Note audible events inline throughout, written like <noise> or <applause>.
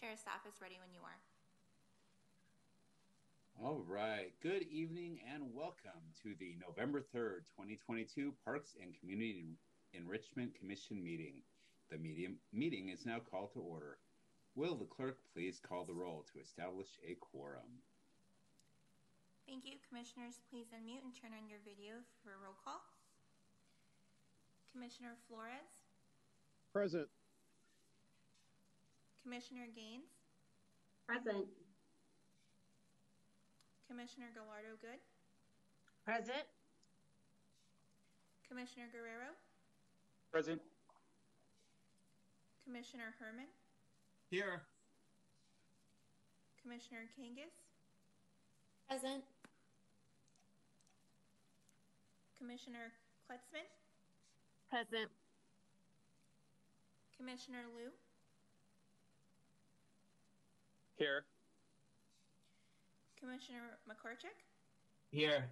Chair staff is ready when you are. All right. Good evening and welcome to the November 3rd, 2022 Parks and Community Enrichment Commission meeting. The medium, meeting is now called to order. Will the clerk please call the roll to establish a quorum? Thank you. Commissioners, please unmute and turn on your video for a roll call. Commissioner Flores, Present. Commissioner Gaines, Present. Commissioner Gallardo Good, Present. Commissioner Guerrero, Present. Commissioner Herman, Here. Commissioner Kangas, Present. Commissioner Kletzman, Present. Commissioner Liu, Here. Commissioner McCorchick, Here.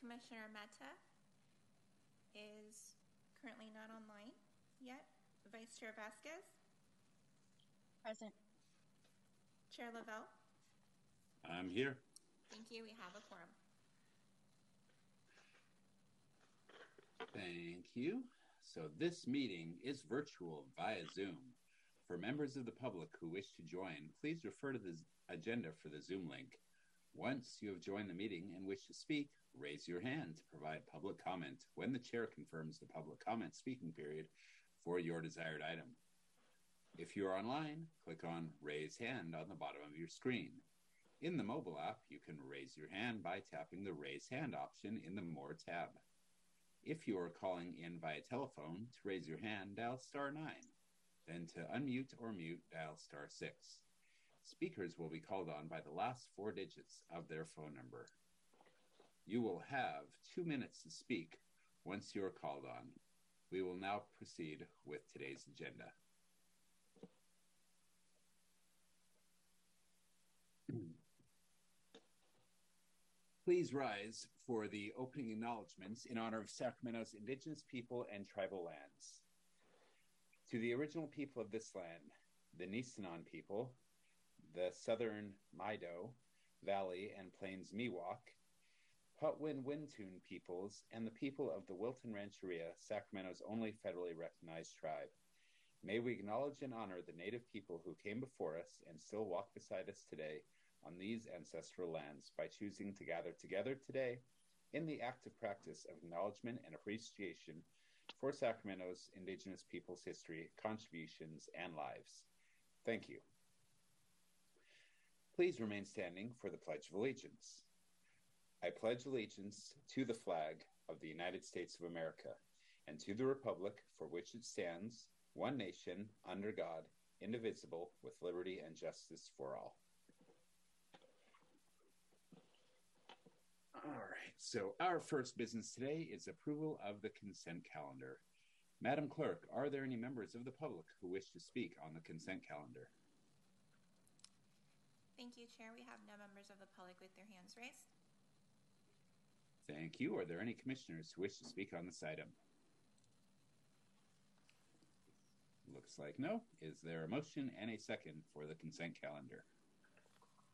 Commissioner Mehta is currently not online yet. Vice Chair Vasquez, Present. Chair Lavelle. I'm here. Thank you. We have a quorum. Thank you. So this meeting is virtual via Zoom. For members of the public who wish to join, please refer to the agenda for the Zoom link. Once you have joined the meeting and wish to speak, raise your hand to provide public comment when the chair confirms the public comment speaking period for your desired item. If you are online, click on Raise Hand on the bottom of your screen. In the mobile app, you can raise your hand by tapping the Raise Hand option in the More tab. If you are calling in via telephone, to raise your hand, dial star 9. Then to unmute or mute, dial star 6. Speakers will be called on by the last four digits of their phone number. You will have two minutes to speak once you are called on. We will now proceed with today's agenda. Please rise for the opening acknowledgments in honor of Sacramento's indigenous people and tribal lands. To the original people of this land, the Nisenan people, the southern Maidu, Valley, and Plains Miwok, Patwin Wintun peoples, and the people of the Wilton Rancheria, Sacramento's only federally recognized tribe. May we acknowledge and honor the native people who came before us and still walk beside us today on these ancestral lands by choosing to gather together today in the active practice of acknowledgement and appreciation for Sacramento's Indigenous peoples' history, contributions, and lives. Thank you. Please remain standing for the Pledge of Allegiance. I pledge allegiance to the flag of the United States of America and to the Republic for which it stands, one nation, under God, indivisible, with liberty and justice for all. All right, so our first business today is approval of the consent calendar. Madam Clerk, are there any members of the public who wish to speak on the consent calendar? Thank you, Chair. We have no members of the public with their hands raised. Thank you. Are there any commissioners who wish to speak on this item? Looks like no. Is there a motion and a second for the consent calendar?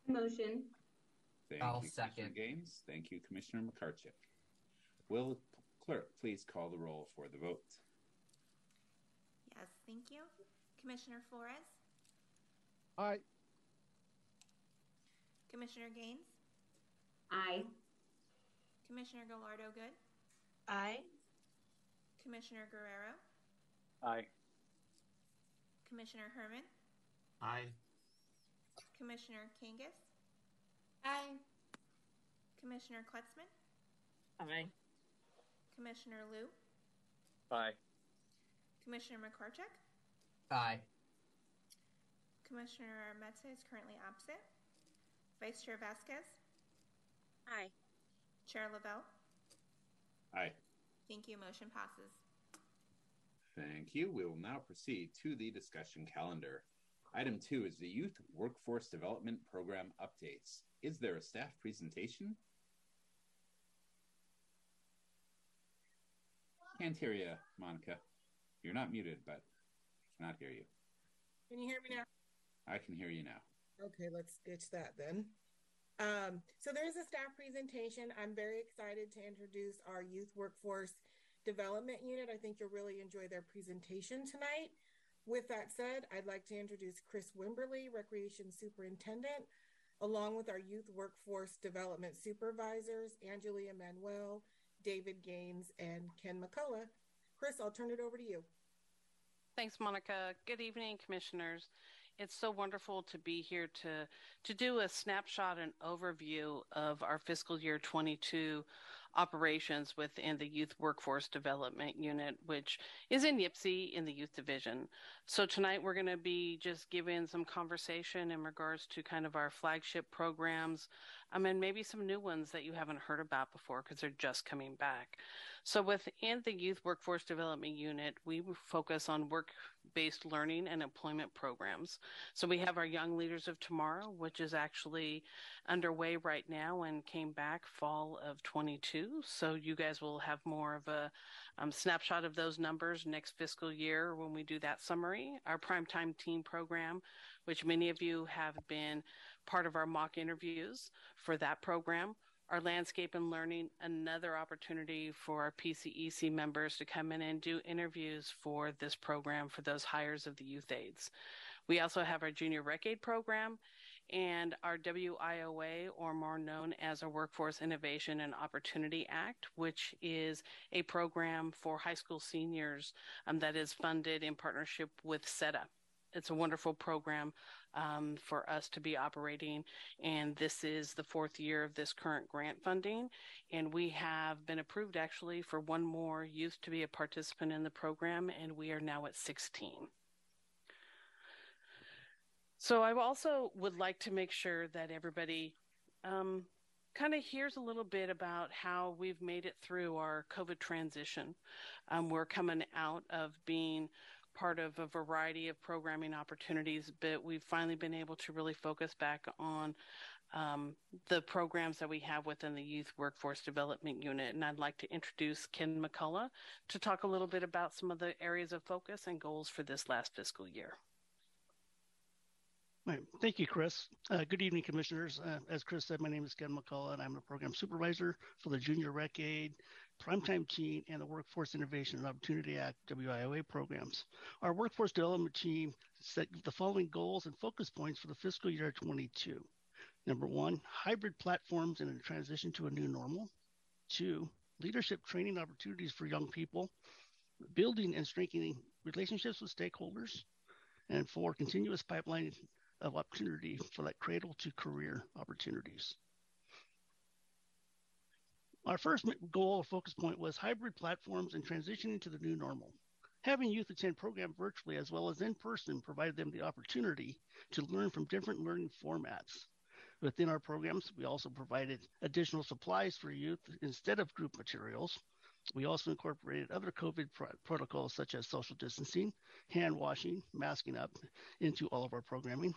Motion. Thank I'll you, Commissioner second. Gaines. Thank you, Commissioner McCarchick. Will clerk please call the roll for the vote? Yes, thank you. Commissioner Flores, Aye. Commissioner Gaines, Aye. Commissioner Gallardo Good, Aye. Commissioner Guerrero, Aye. Commissioner Herman, Aye. Commissioner Kangas, Aye. Commissioner Kletzman, Aye. Commissioner Liu, Aye. Commissioner McCorchick, Aye. Commissioner Mehta is currently absent. Vice Chair Vasquez, Aye. Chair Lavelle. Aye. Thank you. Motion passes. Thank you. We will now proceed to the discussion calendar. Item two is the Youth Workforce Development Program updates. Is there a staff presentation? Can't hear you, Monica. You're not muted, but I cannot hear you. Can you hear me now? I can hear you now. Okay, let's ditch that then. Um, so there's a staff presentation. I'm very excited to introduce our youth workforce development unit. I think you'll really enjoy their presentation tonight. With that said, I'd like to introduce Chris Wimberly, Recreation Superintendent, along with our youth workforce development supervisors, Angelia Manuel, David Gaines, and Ken McCullough. Chris, I'll turn it over to you. Thanks, Monica. Good evening, commissioners. It's so wonderful to be here to to do a snapshot and overview of our fiscal year 22 operations within the Youth Workforce Development Unit, which is in YPCE in the Youth Division. So tonight we're going to be just giving some conversation in regards to kind of our flagship programs, um, and maybe some new ones that you haven't heard about before because they're just coming back. So within the Youth Workforce Development Unit, we focus on work based learning and employment programs. So we have our Young Leaders of Tomorrow, which is actually underway right now and came back fall of 22. So you guys will have more of a um, snapshot of those numbers next fiscal year when we do that summary. Our Primetime Team program, which many of you have been part of our mock interviews for that program our landscape and learning another opportunity for our PCEC members to come in and do interviews for this program for those hires of the youth aides. We also have our junior rec aid program and our WIOA, or more known as our Workforce Innovation and Opportunity Act, which is a program for high school seniors um, that is funded in partnership with SETA. It's a wonderful program um, for us to be operating. And this is the fourth year of this current grant funding. And we have been approved actually for one more youth to be a participant in the program, and we are now at 16. So I also would like to make sure that everybody um, kind of hears a little bit about how we've made it through our COVID transition. Um, we're coming out of being part of a variety of programming opportunities, but we've finally been able to really focus back on um, the programs that we have within the Youth Workforce Development Unit. And I'd like to introduce Ken McCullough to talk a little bit about some of the areas of focus and goals for this last fiscal year. Right. Thank you, Chris. Uh, good evening, commissioners. Uh, as Chris said, my name is Ken McCullough, and I'm a program supervisor for the Junior Rec Aid Primetime Teen, and the Workforce Innovation and Opportunity Act WIOA programs. Our workforce development team set the following goals and focus points for the fiscal year 22. Number one, hybrid platforms in a transition to a new normal. Two, leadership training opportunities for young people, building and strengthening relationships with stakeholders. And four, continuous pipeline of opportunity for that cradle to career opportunities. Our first goal or focus point was hybrid platforms and transitioning to the new normal. Having youth attend program virtually as well as in person provided them the opportunity to learn from different learning formats. Within our programs, we also provided additional supplies for youth instead of group materials. We also incorporated other COVID pro- protocols such as social distancing, hand washing, masking up into all of our programming.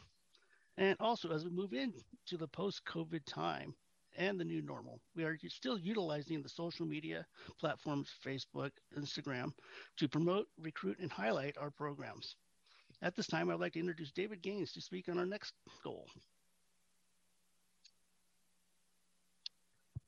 And also, as we move into the post COVID time, and the new normal. We are still utilizing the social media platforms, Facebook, Instagram, to promote, recruit, and highlight our programs. At this time, I'd like to introduce David Gaines to speak on our next goal.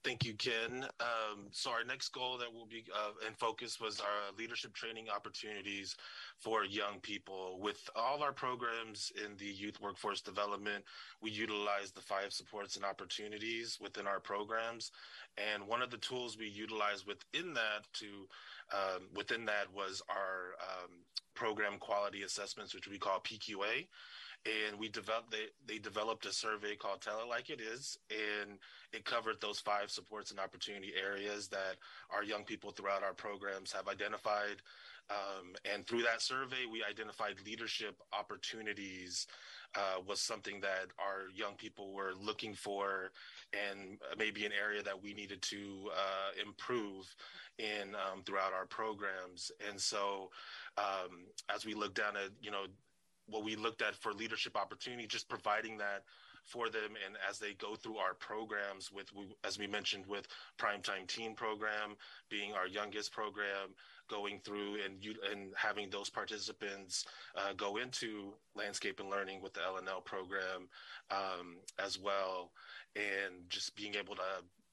Thank you, Ken. Um, so our next goal that will be uh, in focus was our leadership training opportunities for young people. With all our programs in the youth workforce development, we utilize the five supports and opportunities within our programs. And one of the tools we utilize within that to um, within that was our um, program quality assessments, which we call PQA and we developed they, they developed a survey called tell it like it is. And it covered those five supports and opportunity areas that our young people throughout our programs have identified um, and through that survey we identified leadership opportunities uh, was something that our young people were looking for and maybe an area that we needed to uh, improve in um, throughout our programs. And so um, as we look down at you know what we looked at for leadership opportunity, just providing that for them and as they go through our programs with as we mentioned with primetime teen program being our youngest program going through and you and having those participants uh, go into landscape and learning with the LNL program um, as well, and just being able to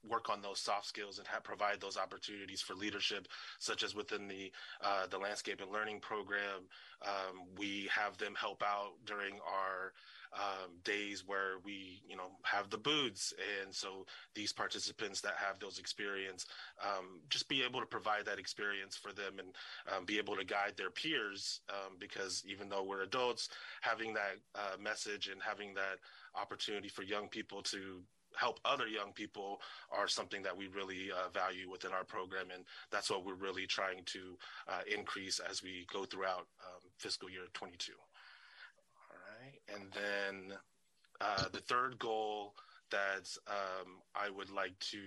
work on those soft skills and have, provide those opportunities for leadership, such as within the uh, the landscape and learning program. Um, we have them help out during our um, days where we, you know, have the booths. And so these participants that have those experience, um, just be able to provide that experience for them and um, be able to guide their peers. Um, because even though we're adults, having that uh, message and having that opportunity for young people to help other young people are something that we really uh, value within our program and that's what we're really trying to uh, increase as we go throughout um, fiscal year 22 All right. and then uh, the third goal that um, I would like to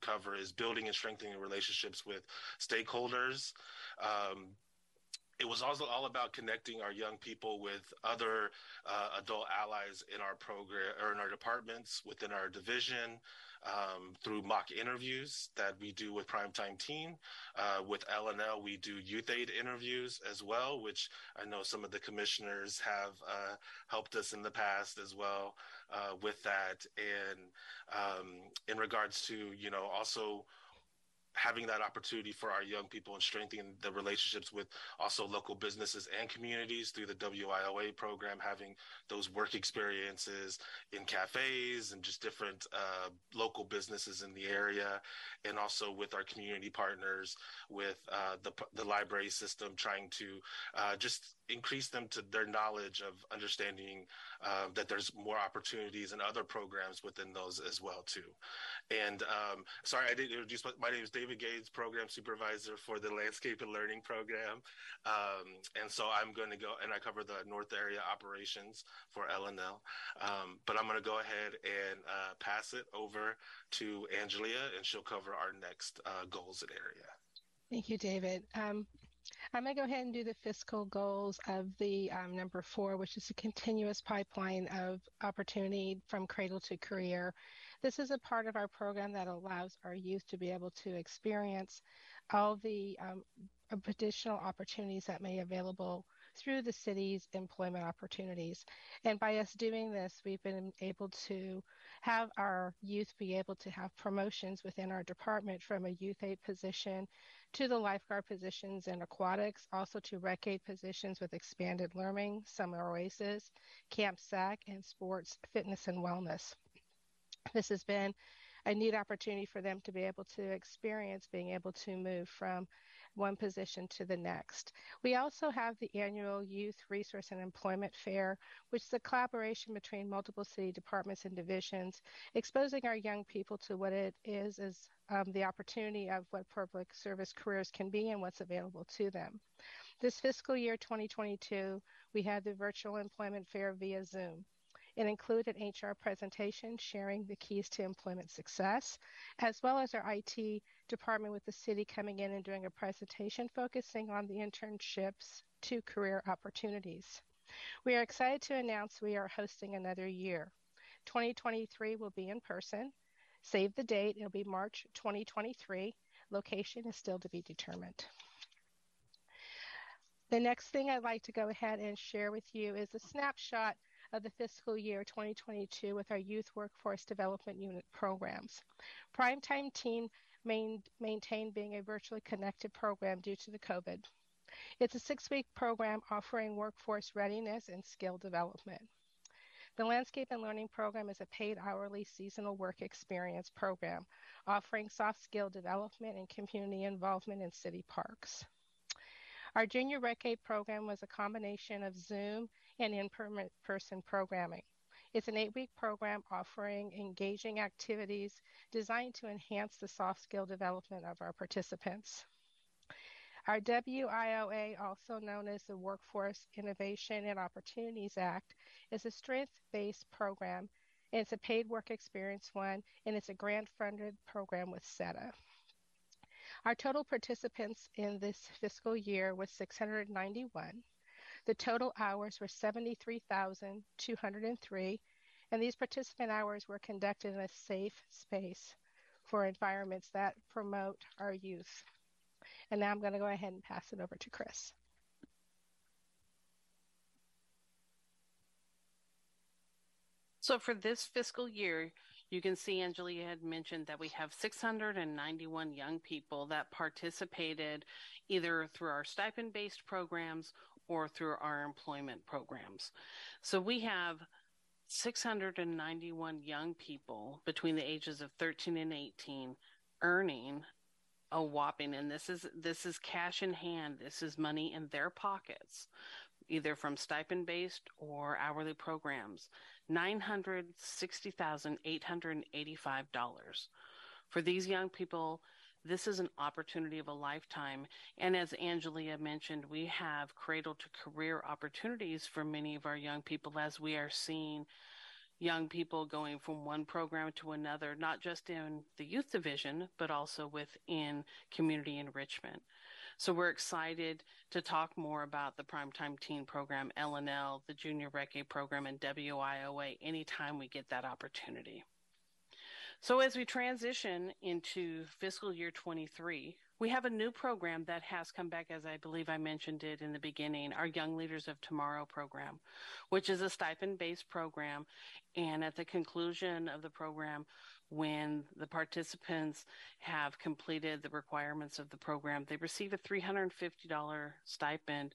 cover is building and strengthening relationships with stakeholders. Um, it was also all about connecting our young people with other uh, adult allies in our program or in our departments within our division um, through mock interviews that we do with Primetime Teen. Uh, with LNL, we do youth aid interviews as well, which I know some of the commissioners have uh, helped us in the past as well uh, with that. And um, in regards to, you know, also having that opportunity for our young people and strengthening the relationships with also local businesses and communities through the WIOA program, having those work experiences in cafes and just different uh, local businesses in the area, and also with our community partners, with uh, the the library system, trying to uh, just increase them to their knowledge of understanding uh, that there's more opportunities and other programs within those as well too. And um, sorry, I didn't introduce my, name is David Gates, program supervisor for the Landscape and Learning program. Um, and so I'm going to go and I cover the North area operations for LNL. Um, but I'm going to go ahead and uh, pass it over to Angelia, and she'll cover our next uh, goals and area. Thank you, David. Um, I'm going to go ahead and do the fiscal goals of the um, number four, which is a continuous pipeline of opportunity from cradle to career. This is a part of our program that allows our youth to be able to experience all the um, additional opportunities that may be available through the city's employment opportunities. And by us doing this, we've been able to have our youth be able to have promotions within our department from a youth aid position to the lifeguard positions in aquatics, also to rec aid positions with expanded learning, summer oasis, camp sac, and sports, fitness, and wellness. <laughs> This has been a neat opportunity for them to be able to experience being able to move from one position to the next. We also have the annual Youth Resource and Employment Fair, which is a collaboration between multiple city departments and divisions, exposing our young people to what it is is um, the opportunity of what public service careers can be and what's available to them. This fiscal year 2022, we had the virtual employment fair via Zoom. It included an HR presentation sharing the keys to employment success, as well as our IT department with the city coming in and doing a presentation focusing on the internships to career opportunities. We are excited to announce we are hosting another year. 2023 will be in person. Save the date, it'll be March 2023. Location is still to be determined. The next thing I'd like to go ahead and share with you is a snapshot of the fiscal year 2022 with our Youth Workforce Development Unit programs. Primetime Teen main, maintained being a virtually connected program due to the COVID. It's a six week program offering workforce readiness and skill development. The Landscape and Learning Program is a paid hourly seasonal work experience program offering soft skill development and community involvement in city parks. Our junior rec aid program was a combination of Zoom and in person programming. It's an eight week program offering engaging activities designed to enhance the soft skill development of our participants. Our WIOA, also known as the Workforce Innovation and Opportunities Act, is a strength based program. And it's a paid work experience one, and it's a grant funded program with SETA. Our total participants in this fiscal year was 691. The total hours were 73,203, And these participant hours were conducted in a safe space for environments that promote our youth. And now I'm going to go ahead and pass it over to Chris. So for this fiscal year, you can see Angelia had mentioned that we have 691 young people that participated either through our stipend based programs or through our employment programs. So we have 691 young people between the ages of 13 and 18 earning a whopping and this is this is cash in hand. This is money in their pockets either from stipend based or hourly programs. $960,885 for these young people this is an opportunity of a lifetime. And as Angelia mentioned, we have cradle to career opportunities for many of our young people as we are seeing young people going from one program to another, not just in the youth division, but also within community enrichment. So we're excited to talk more about the Primetime Teen Program, LNL, the Junior Rec program, and WIOA anytime we get that opportunity. So as we transition into fiscal year 23, we have a new program that has come back, as I believe I mentioned it in the beginning, our Young Leaders of Tomorrow program, which is a stipend based program. And at the conclusion of the program, when the participants have completed the requirements of the program, they receive a $350 stipend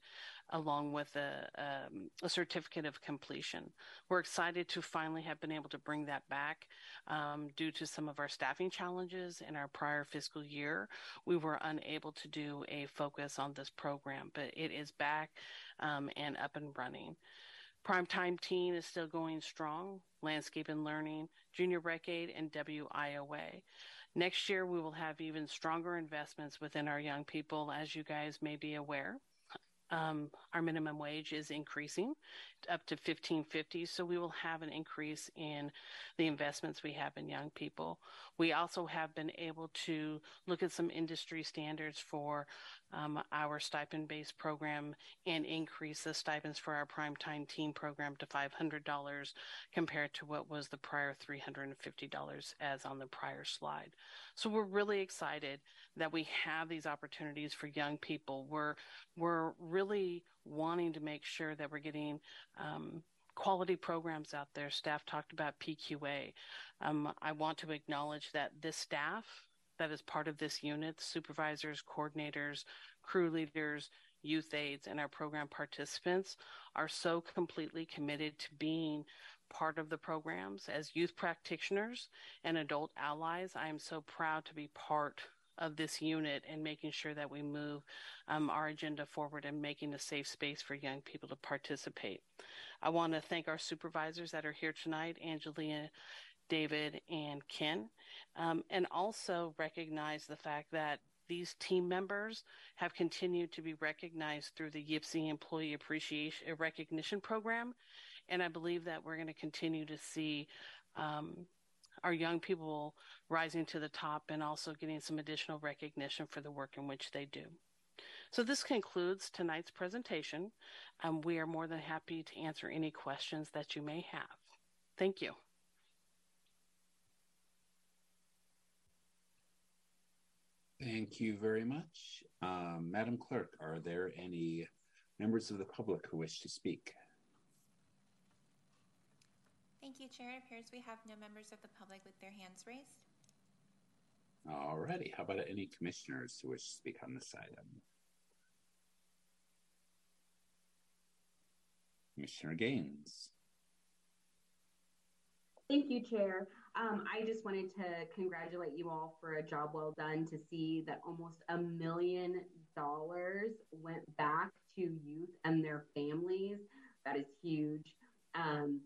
along with a, um, a, certificate of completion. We're excited to finally have been able to bring that back um, due to some of our staffing challenges in our prior fiscal year. We were unable to do a focus on this program, but it is back um, and up and running. Primetime Teen is still going strong, Landscape and Learning, Junior Rec Aid, and WIOA. Next year, we will have even stronger investments within our young people, as you guys may be aware um, our minimum wage is increasing up to 1550 so we will have an increase in the investments we have in young people we also have been able to look at some industry standards for um, our stipend based program and increase the stipends for our primetime teen program to $500 compared to what was the prior $350 as on the prior slide. So we're really excited that we have these opportunities for young people. We're, we're really wanting to make sure that we're getting um, quality programs out there. Staff talked about PQA. Um, I want to acknowledge that this staff that is part of this unit supervisors, coordinators, crew leaders, youth aides, and our program participants are so completely committed to being part of the programs as youth practitioners and adult allies. I am so proud to be part of this unit and making sure that we move um, our agenda forward and making a safe space for young people to participate. I want to thank our supervisors that are here tonight, Angelina David and Ken, um, and also recognize the fact that these team members have continued to be recognized through the YPCE Employee Appreciation uh, Recognition Program, and I believe that we're going to continue to see um, our young people rising to the top and also getting some additional recognition for the work in which they do. So this concludes tonight's presentation. Um, we are more than happy to answer any questions that you may have. Thank you. Thank you very much. Um, Madam Clerk, are there any members of the public who wish to speak? Thank you, Chair. It appears we have no members of the public with their hands raised. All righty. How about any commissioners who wish to speak on this item? Commissioner Gaines. Thank you, Chair. Um, I just wanted to congratulate you all for a job well done to see that almost a million dollars went back to youth and their families. That is huge. Um,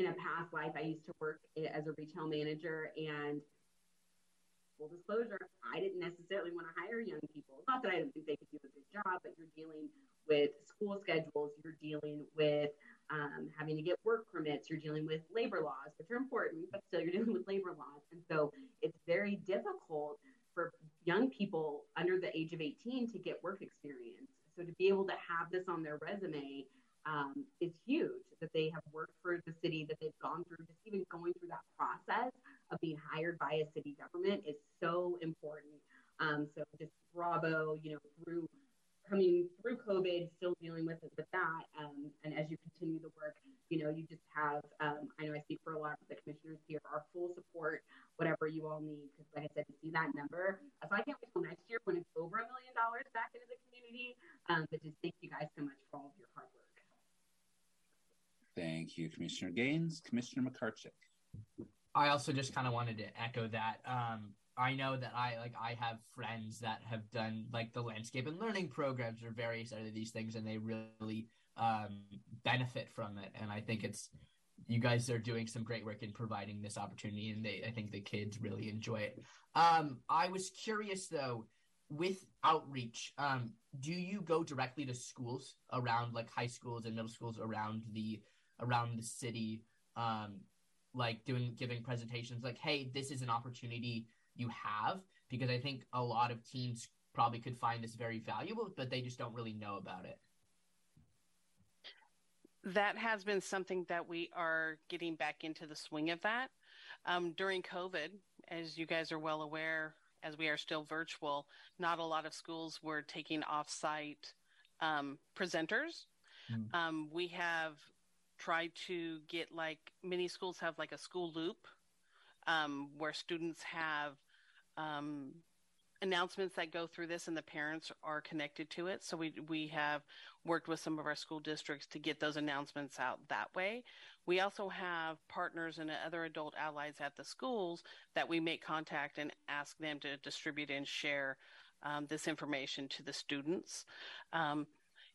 in a past life, I used to work as a retail manager, and full disclosure, I didn't necessarily want to hire young people. Not that I didn't think they could do a good job, but you're dealing with school schedules, you're dealing with um, having to get work permits, you're dealing with labor laws, which are important, but still you're <laughs> dealing with labor laws. And so it's very difficult for young people under the age of 18 to get work experience. So to be able to have this on their resume um, is huge. That they have worked for the city, that they've gone through, just even going through that process of being hired by a city government is so important. Um, so just bravo, you know, through coming through COVID, still dealing with it with that. Um, and as you continue the work, you know, you just have, um, I know I speak for a lot of the commissioners here, our full support, whatever you all need. Because like I said, to see that number, so I can't wait till next year when it's over a million dollars back into the community. Um, but just thank you guys so much for all of your hard work. Thank you, Commissioner Gaines. Commissioner McCarchick. I also just kind of wanted to echo that. Um, I know that I like I have friends that have done like the landscape and learning programs or various other these things, and they really um, benefit from it. And I think it's you guys are doing some great work in providing this opportunity, and they I think the kids really enjoy it. Um, I was curious though with outreach. Um, do you go directly to schools around like high schools and middle schools around the around the city? Um, like doing giving presentations like hey this is an opportunity you have because i think a lot of teams probably could find this very valuable but they just don't really know about it that has been something that we are getting back into the swing of that um, during covid as you guys are well aware as we are still virtual not a lot of schools were taking off-site um, presenters mm. um, we have try to get like many schools have like a school loop um, where students have um, announcements that go through this and the parents are connected to it. So we we have worked with some of our school districts to get those announcements out that way. We also have partners and other adult allies at the schools that we make contact and ask them to distribute and share um, this information to the students. Um,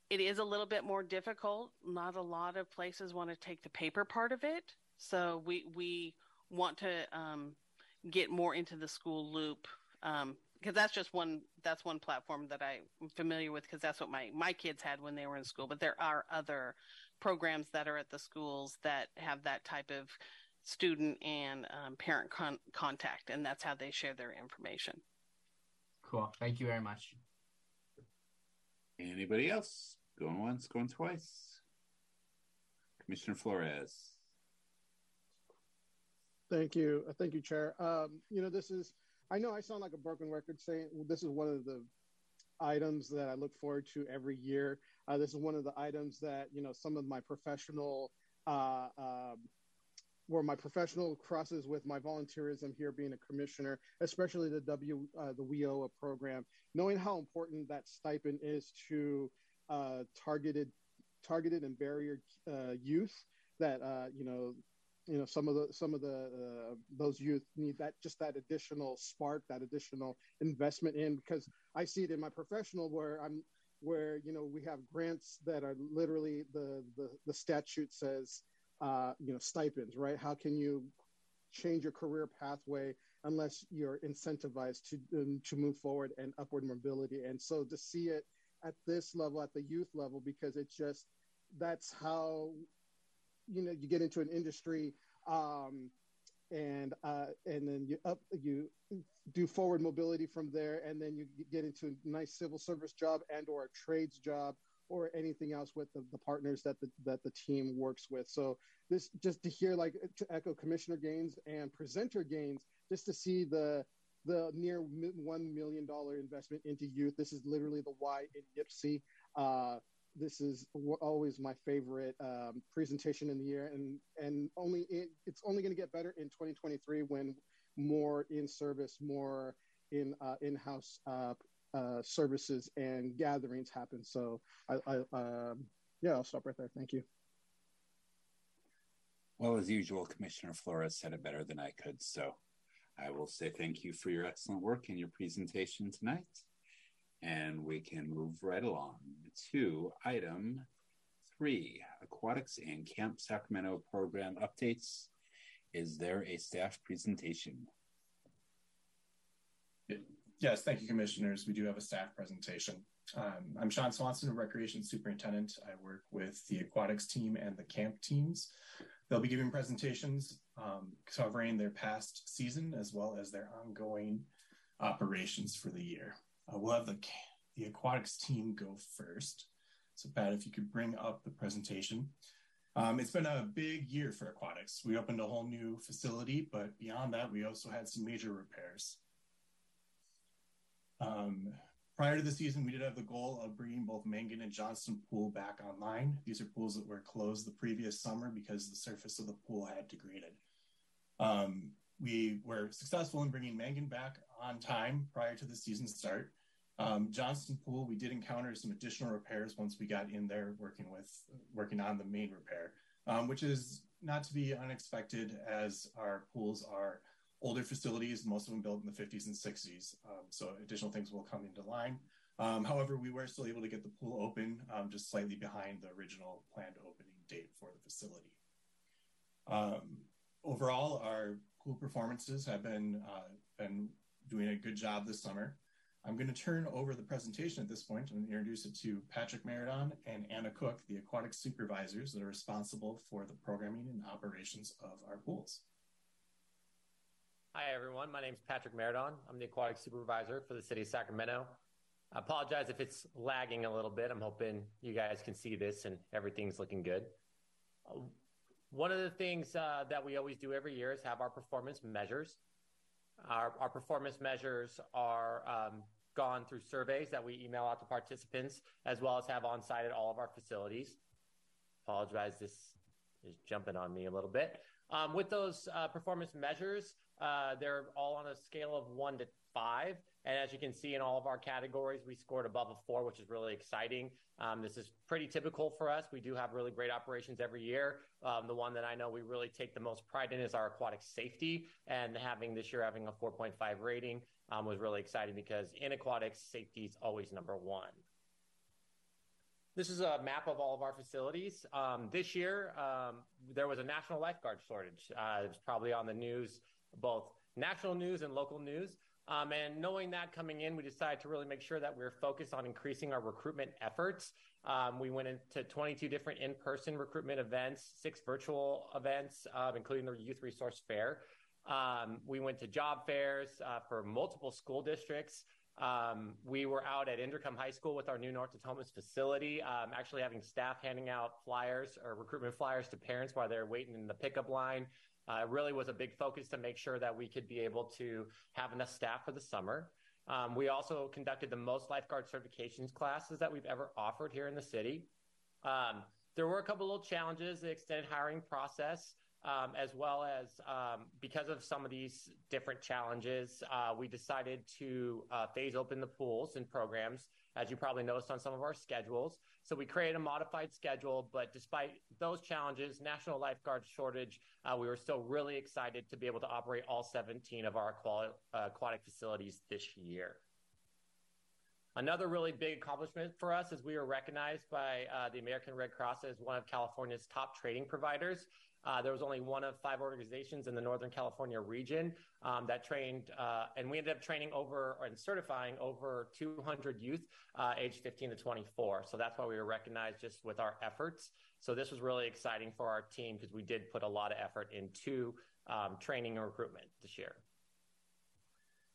it is a little bit more difficult. Not a lot of places want to take the paper part of it, so we we want to um, get more into the school loop because um, that's just one that's one platform that I'm familiar with because that's what my my kids had when they were in school. But there are other programs that are at the schools that have that type of student and um, parent con- contact, and that's how they share their information. Cool. Thank you very much. Anybody else? Going once, going twice. Commissioner Flores. Thank you. Uh, thank you, Chair. Um, you know, this is, I know I sound like a broken record saying this is one of the items that I look forward to every year. Uh, this is one of the items that, you know, some of my professional, uh, um, where my professional crosses with my volunteerism here being a commissioner, especially the W, uh, the WIOA program, knowing how important that stipend is to uh, targeted targeted and barrier uh, youth that uh, you know you know some of the some of the uh, those youth need that just that additional spark that additional investment in because i see it in my professional where i'm where you know we have grants that are literally the the, the statute says uh, you know stipends right? How can you change your career pathway unless you're incentivized to um, to move forward and upward mobility? And so to see it at this level, at the youth level, because it's just that's how you know you get into an industry um, and uh, and then you up you do forward mobility from there, and then you get into a nice civil service job and or a trades job or anything else with the, the partners that the that the team works with. So this just to hear like to echo Commissioner Gaines and presenter Gaines, just to see the the near $1 million investment into youth. This is literally the Y in Yipsy. Uh, this is always my favorite um, presentation in the year, and and only it, it's only going to get better in 2023 when more in service, more in uh, in-house uh, uh, services and gatherings happen. So I, I um, yeah, I'll stop right there. Thank you. Well, as usual, Commissioner Flores said it better than I could. So I will say thank you for your excellent work and your presentation tonight. And we can move right along to item three Aquatics and Camp Sacramento program updates. Is there a staff presentation? Yes, thank you, commissioners. We do have a staff presentation. Um, I'm Sean Swanson, Recreation Superintendent. I work with the aquatics team and the camp teams. They'll be giving presentations um, covering their past season as well as their ongoing operations for the year. Uh, we'll have the the aquatics team go first. So, Pat, if you could bring up the presentation. Um, it's been a big year for aquatics. We opened a whole new facility, but beyond that, we also had some major repairs. Um, prior to the season, we did have the goal of bringing both Mangan and Johnston Pool back online. These are pools that were closed the previous summer because the surface of the pool had degraded. Um, we were successful in bringing Mangan back on time prior to the season start. Um, Johnston Pool, we did encounter some additional repairs once we got in there working with working on the main repair, um, which is not to be unexpected as our pools are older facilities, most of them built in the 50s and 60s. Um, so additional things will come into line. Um, however, we were still able to get the pool open um, just slightly behind the original planned opening date for the facility. Um, overall, our pool performances have been uh, been doing a good job this summer. I'm going to turn over the presentation at this point and introduce it to Patrick Meridon and Anna Cook, the aquatic supervisors that are responsible for the programming and operations of our pools. Hi, everyone. My name is Patrick Meridon. I'm the aquatic supervisor for the city of Sacramento. I apologize if it's lagging a little bit. I'm hoping you guys can see this and everything's looking good. One of the things uh, that we always do every year is have our performance measures. Our, our performance measures are um, gone through surveys that we email out to participants, as well as have on site at all of our facilities. Apologize, this is jumping on me a little bit. Um, with those uh, performance measures, uh, they're all on a scale of one to five. And as you can see in all of our categories, we scored above a four, which is really exciting. Um, this is pretty typical for us. We do have really great operations every year. Um, the one that I know we really take the most pride in is our aquatic safety. And having this year having a 4.5 rating um, was really exciting because in aquatics, safety is always number one. This is a map of all of our facilities. Um, this year, um, there was a national lifeguard shortage. Uh, it was probably on the news, both national news and local news. Um, and knowing that coming in, we decided to really make sure that we are focused on increasing our recruitment efforts. Um, we went into 22 different in person recruitment events, six virtual events, uh, including the Youth Resource Fair. Um, we went to job fairs uh, for multiple school districts. Um, we were out at Inderkum High School with our new North Natomas facility, um, actually having staff handing out flyers or recruitment flyers to parents while they're waiting in the pickup line. Uh, it really was a big focus to make sure that we could be able to have enough staff for the summer. Um, we also conducted the most lifeguard certifications classes that we've ever offered here in the city. Um, there were a couple little challenges, the extended hiring process um, as well as um, because of some of these different challenges, uh, we decided to uh, phase open the pools and programs, as you probably noticed on some of our schedules. So we created a modified schedule, but despite those challenges, national lifeguard shortage, uh, we were still really excited to be able to operate all 17 of our uh, aquatic facilities this year. Another really big accomplishment for us is we were recognized by uh, the American Red Cross as one of California's top training providers. Uh, there was only one of five organizations in the Northern California region um, that trained, uh, and we ended up training over and certifying over 200 youth uh, aged 15 to 24. So that's why we were recognized just with our efforts. So this was really exciting for our team because we did put a lot of effort into um, training and recruitment this year.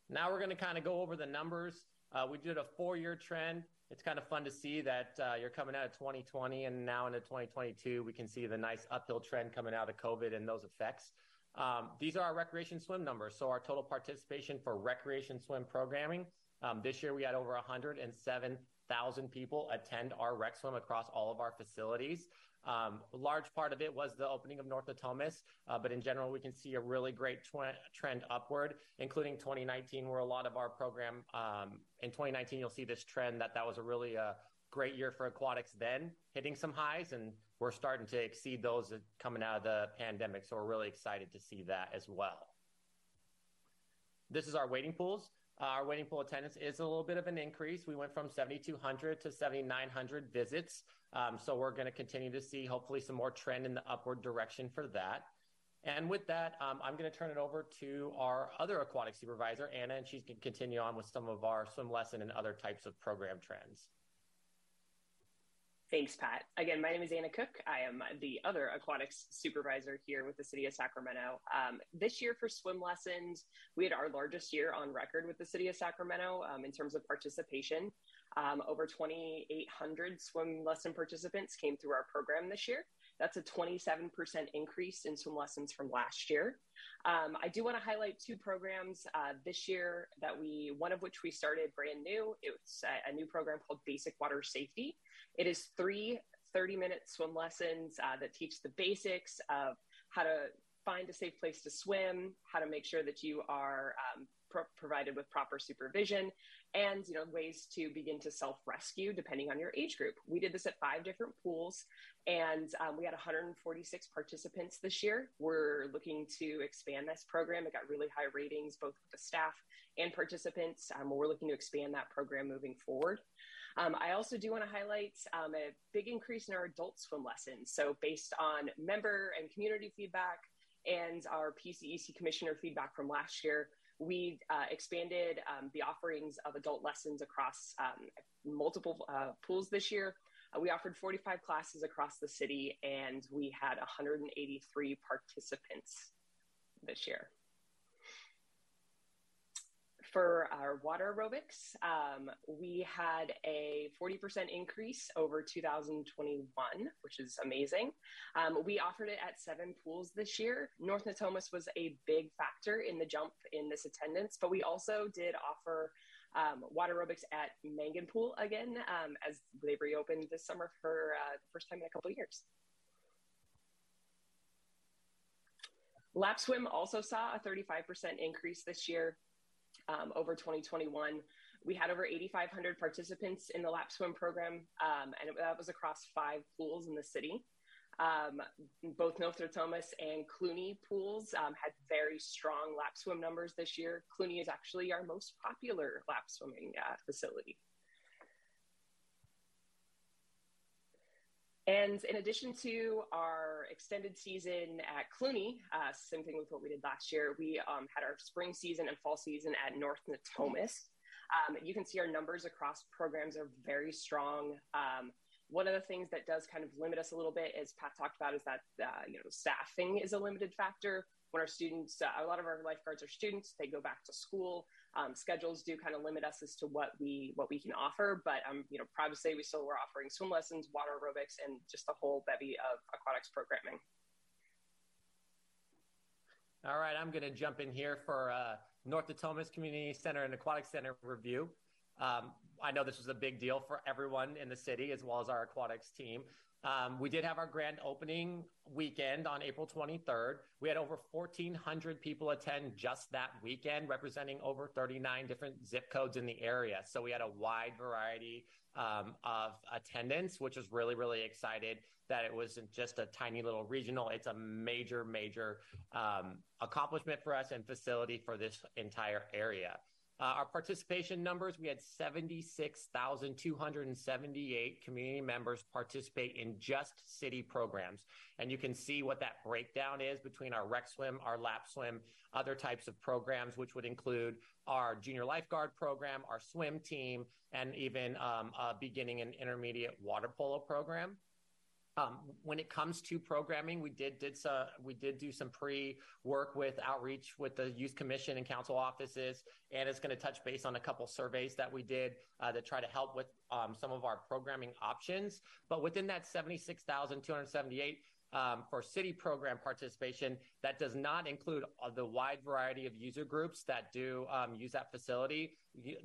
Now we're going to kind of go over the numbers. Uh, we did a four-year trend it's kind of fun to see that uh, you're coming out of 2020 and now into 2022. We can see the nice uphill trend coming out of COVID and those effects. Um, these are our recreation swim numbers. So our total participation for recreation swim programming. Um, this year we had over 107,000 people attend our rec swim across all of our facilities. Um, a large part of it was the opening of North Natomas, uh, but in general, we can see a really great tw- trend upward, including 2019, where a lot of our program um, in 2019, you'll see this trend that that was a really uh, great year for aquatics then, hitting some highs, and we're starting to exceed those coming out of the pandemic. So we're really excited to see that as well. This is our wading pools. Uh, our wading pool attendance is a little bit of an increase. We went from 7,200 to 7,900 visits. Um, so we're going to continue to see hopefully some more trend in the upward direction for that. And with that, um, I'm going to turn it over to our other aquatic supervisor, Anna, and she's going to continue on with some of our swim lesson and other types of program trends. Thanks, Pat. Again, my name is Anna Cook. I am the other aquatics supervisor here with the City of Sacramento. Um, this year for swim lessons, we had our largest year on record with the City of Sacramento um, in terms of participation. Um, over 2,800 swim lesson participants came through our program this year. That's a 27% increase in swim lessons from last year. Um, I do want to highlight two programs uh, this year that we, one of which we started brand new. It's a, a new program called Basic Water Safety. It is three 30 minute swim lessons uh, that teach the basics of how to find a safe place to swim, how to make sure that you are um, pro- provided with proper supervision, and you know ways to begin to self rescue depending on your age group. We did this at five different pools, and um, we had 146 participants this year. We're looking to expand this program. It got really high ratings both with the staff and participants. Um, we're looking to expand that program moving forward. Um, I also do want to highlight um, a big increase in our adult swim lessons. So, based on member and community feedback and our PCEC commissioner feedback from last year, we uh, expanded um, the offerings of adult lessons across um, multiple uh, pools this year. Uh, we offered 45 classes across the city, and we had 183 participants this year for our water aerobics, um, we had a 40% increase over 2021, which is amazing. Um, we offered it at seven pools this year. North Natomas was a big factor in the jump in this attendance, but we also did offer um, water aerobics at Mangan Pool again um, as they reopened this summer for uh, the first time in a couple years. Lap swim also saw a 35% increase this year um, over 2021. We had over 8,500 participants in the lap swim program, um, and it, that was across five pools in the city. Um, both North Natomas and Clunie pools um, had very strong lap swim numbers this year. Clunie is actually our most popular lap swimming uh, facility. And in addition to our extended season at Clunie, uh, same thing with what we did last year, we um, had our spring season and fall season at North Natomas. Um, you can see our numbers across programs are very strong. Um, one of the things that does kind of limit us a little bit, as Pat talked about, is that uh, you know staffing is a limited factor. When our students, uh, a lot of our lifeguards are students, they go back to school um, schedules do kind of limit us as to what we what we can offer. But I'm you know proud to say we still were offering swim lessons, water aerobics, and just a whole bevy of aquatics programming. All right, I'm going to jump in here for uh, North Natomas Community Center and Aquatic Center review. Um, I know this was a big deal for everyone in the city as well as our aquatics team. Um, we did have our grand opening weekend on April 23rd. We had over 1,400 people attend just that weekend, representing over 39 different zip codes in the area. So we had a wide variety um, of attendance, which was really, really excited that it wasn't just a tiny little regional. It's a major, major um, accomplishment for us and facility for this entire area. Uh, our participation numbers, we had 76,278 community members participate in just city programs. And you can see what that breakdown is between our rec swim, our lap swim, other types of programs, which would include our junior lifeguard program, our swim team, and even um, a beginning and intermediate water polo program. Um, when it comes to programming, we did did some, we did do some pre work with outreach with the youth commission and council offices, and it's going to touch base on a couple surveys that we did uh, to try to help with um, some of our programming options. But within that seventy six thousand two hundred seventy eight, um, for city program participation. That does not include uh, the wide variety of user groups that do um, use that facility.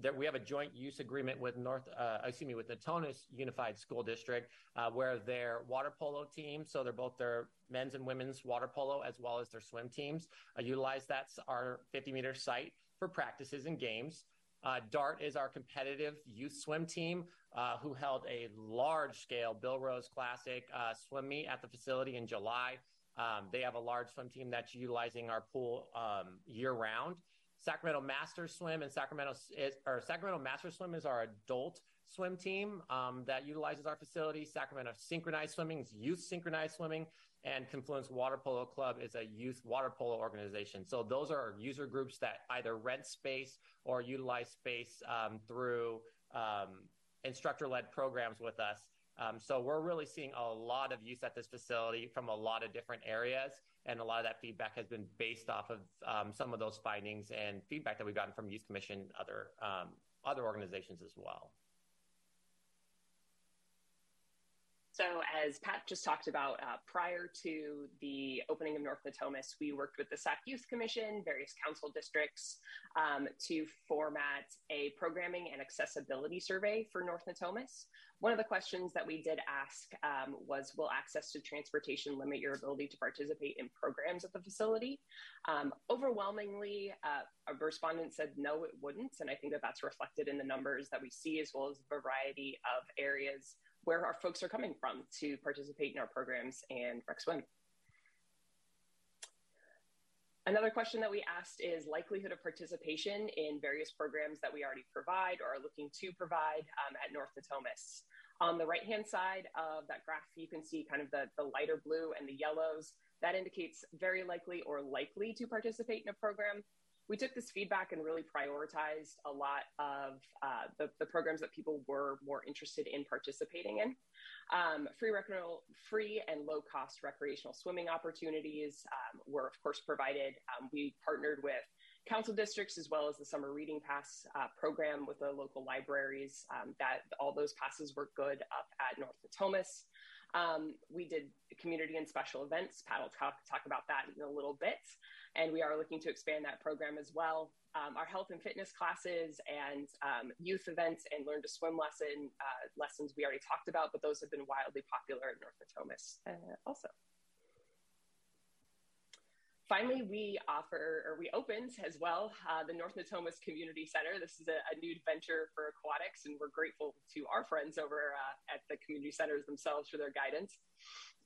That we have a joint use agreement with North, uh, excuse me, with the Natomas Unified School District, uh, where their water polo team, so they're both their men's and women's water polo as well as their swim teams, uh, utilize that's our 50 meter site for practices and games. Uh, DART is our competitive youth swim team uh, who held a large scale Bill Rose Classic uh, swim meet at the facility in July. Um, they have a large swim team that's utilizing our pool um, year round. Sacramento Master Swim and Sacramento is, or Sacramento Master Swim is our adult swim team um, that utilizes our facility. Sacramento Synchronized Swimming is youth synchronized swimming, and Confluence Water Polo Club is a youth water polo organization. So those are user groups that either rent space or utilize space um, through um, instructor led programs with us. Um, so we're really seeing a lot of use at this facility from a lot of different areas, and a lot of that feedback has been based off of um, some of those findings and feedback that we've gotten from Youth Commission, other um, other organizations as well. So, as Pat just talked about, uh, prior to the opening of North Natomas, we worked with the SAC Youth Commission, various council districts, um, to format a programming and accessibility survey for North Natomas. One of the questions that we did ask um, was Will access to transportation limit your ability to participate in programs at the facility? Um, overwhelmingly, uh, a respondent said no, it wouldn't. And I think that that's reflected in the numbers that we see, as well as the variety of areas where our folks are coming from to participate in our programs and rec swim. Another question that we asked is likelihood of participation in various programs that we already provide or are looking to provide um, at North Natomas. On the right-hand side of that graph, you can see kind of the, the lighter blue and the yellows. That indicates very likely or likely to participate in a program we took this feedback and really prioritized a lot of uh, the, the, programs that people were more interested in participating in. Um, free, free and low cost recreational swimming opportunities um, were, of course, provided. Um, we partnered with council districts as well as the summer reading pass uh, program with the local libraries. Um, that all those passes were good up at North Natomas. Um, we did community and special events. Pat will talk, talk about that in a little bit and we are looking to expand that program as well. Um, our health and fitness classes and um, youth events and learn to swim lesson uh, lessons we already talked about, but those have been wildly popular at North Natomas uh, also. Finally, we offer, or we opened as well, uh, the North Natomas Community Center. This is a, a, new venture for aquatics, and we're grateful to our friends over uh, at the community centers themselves for their guidance.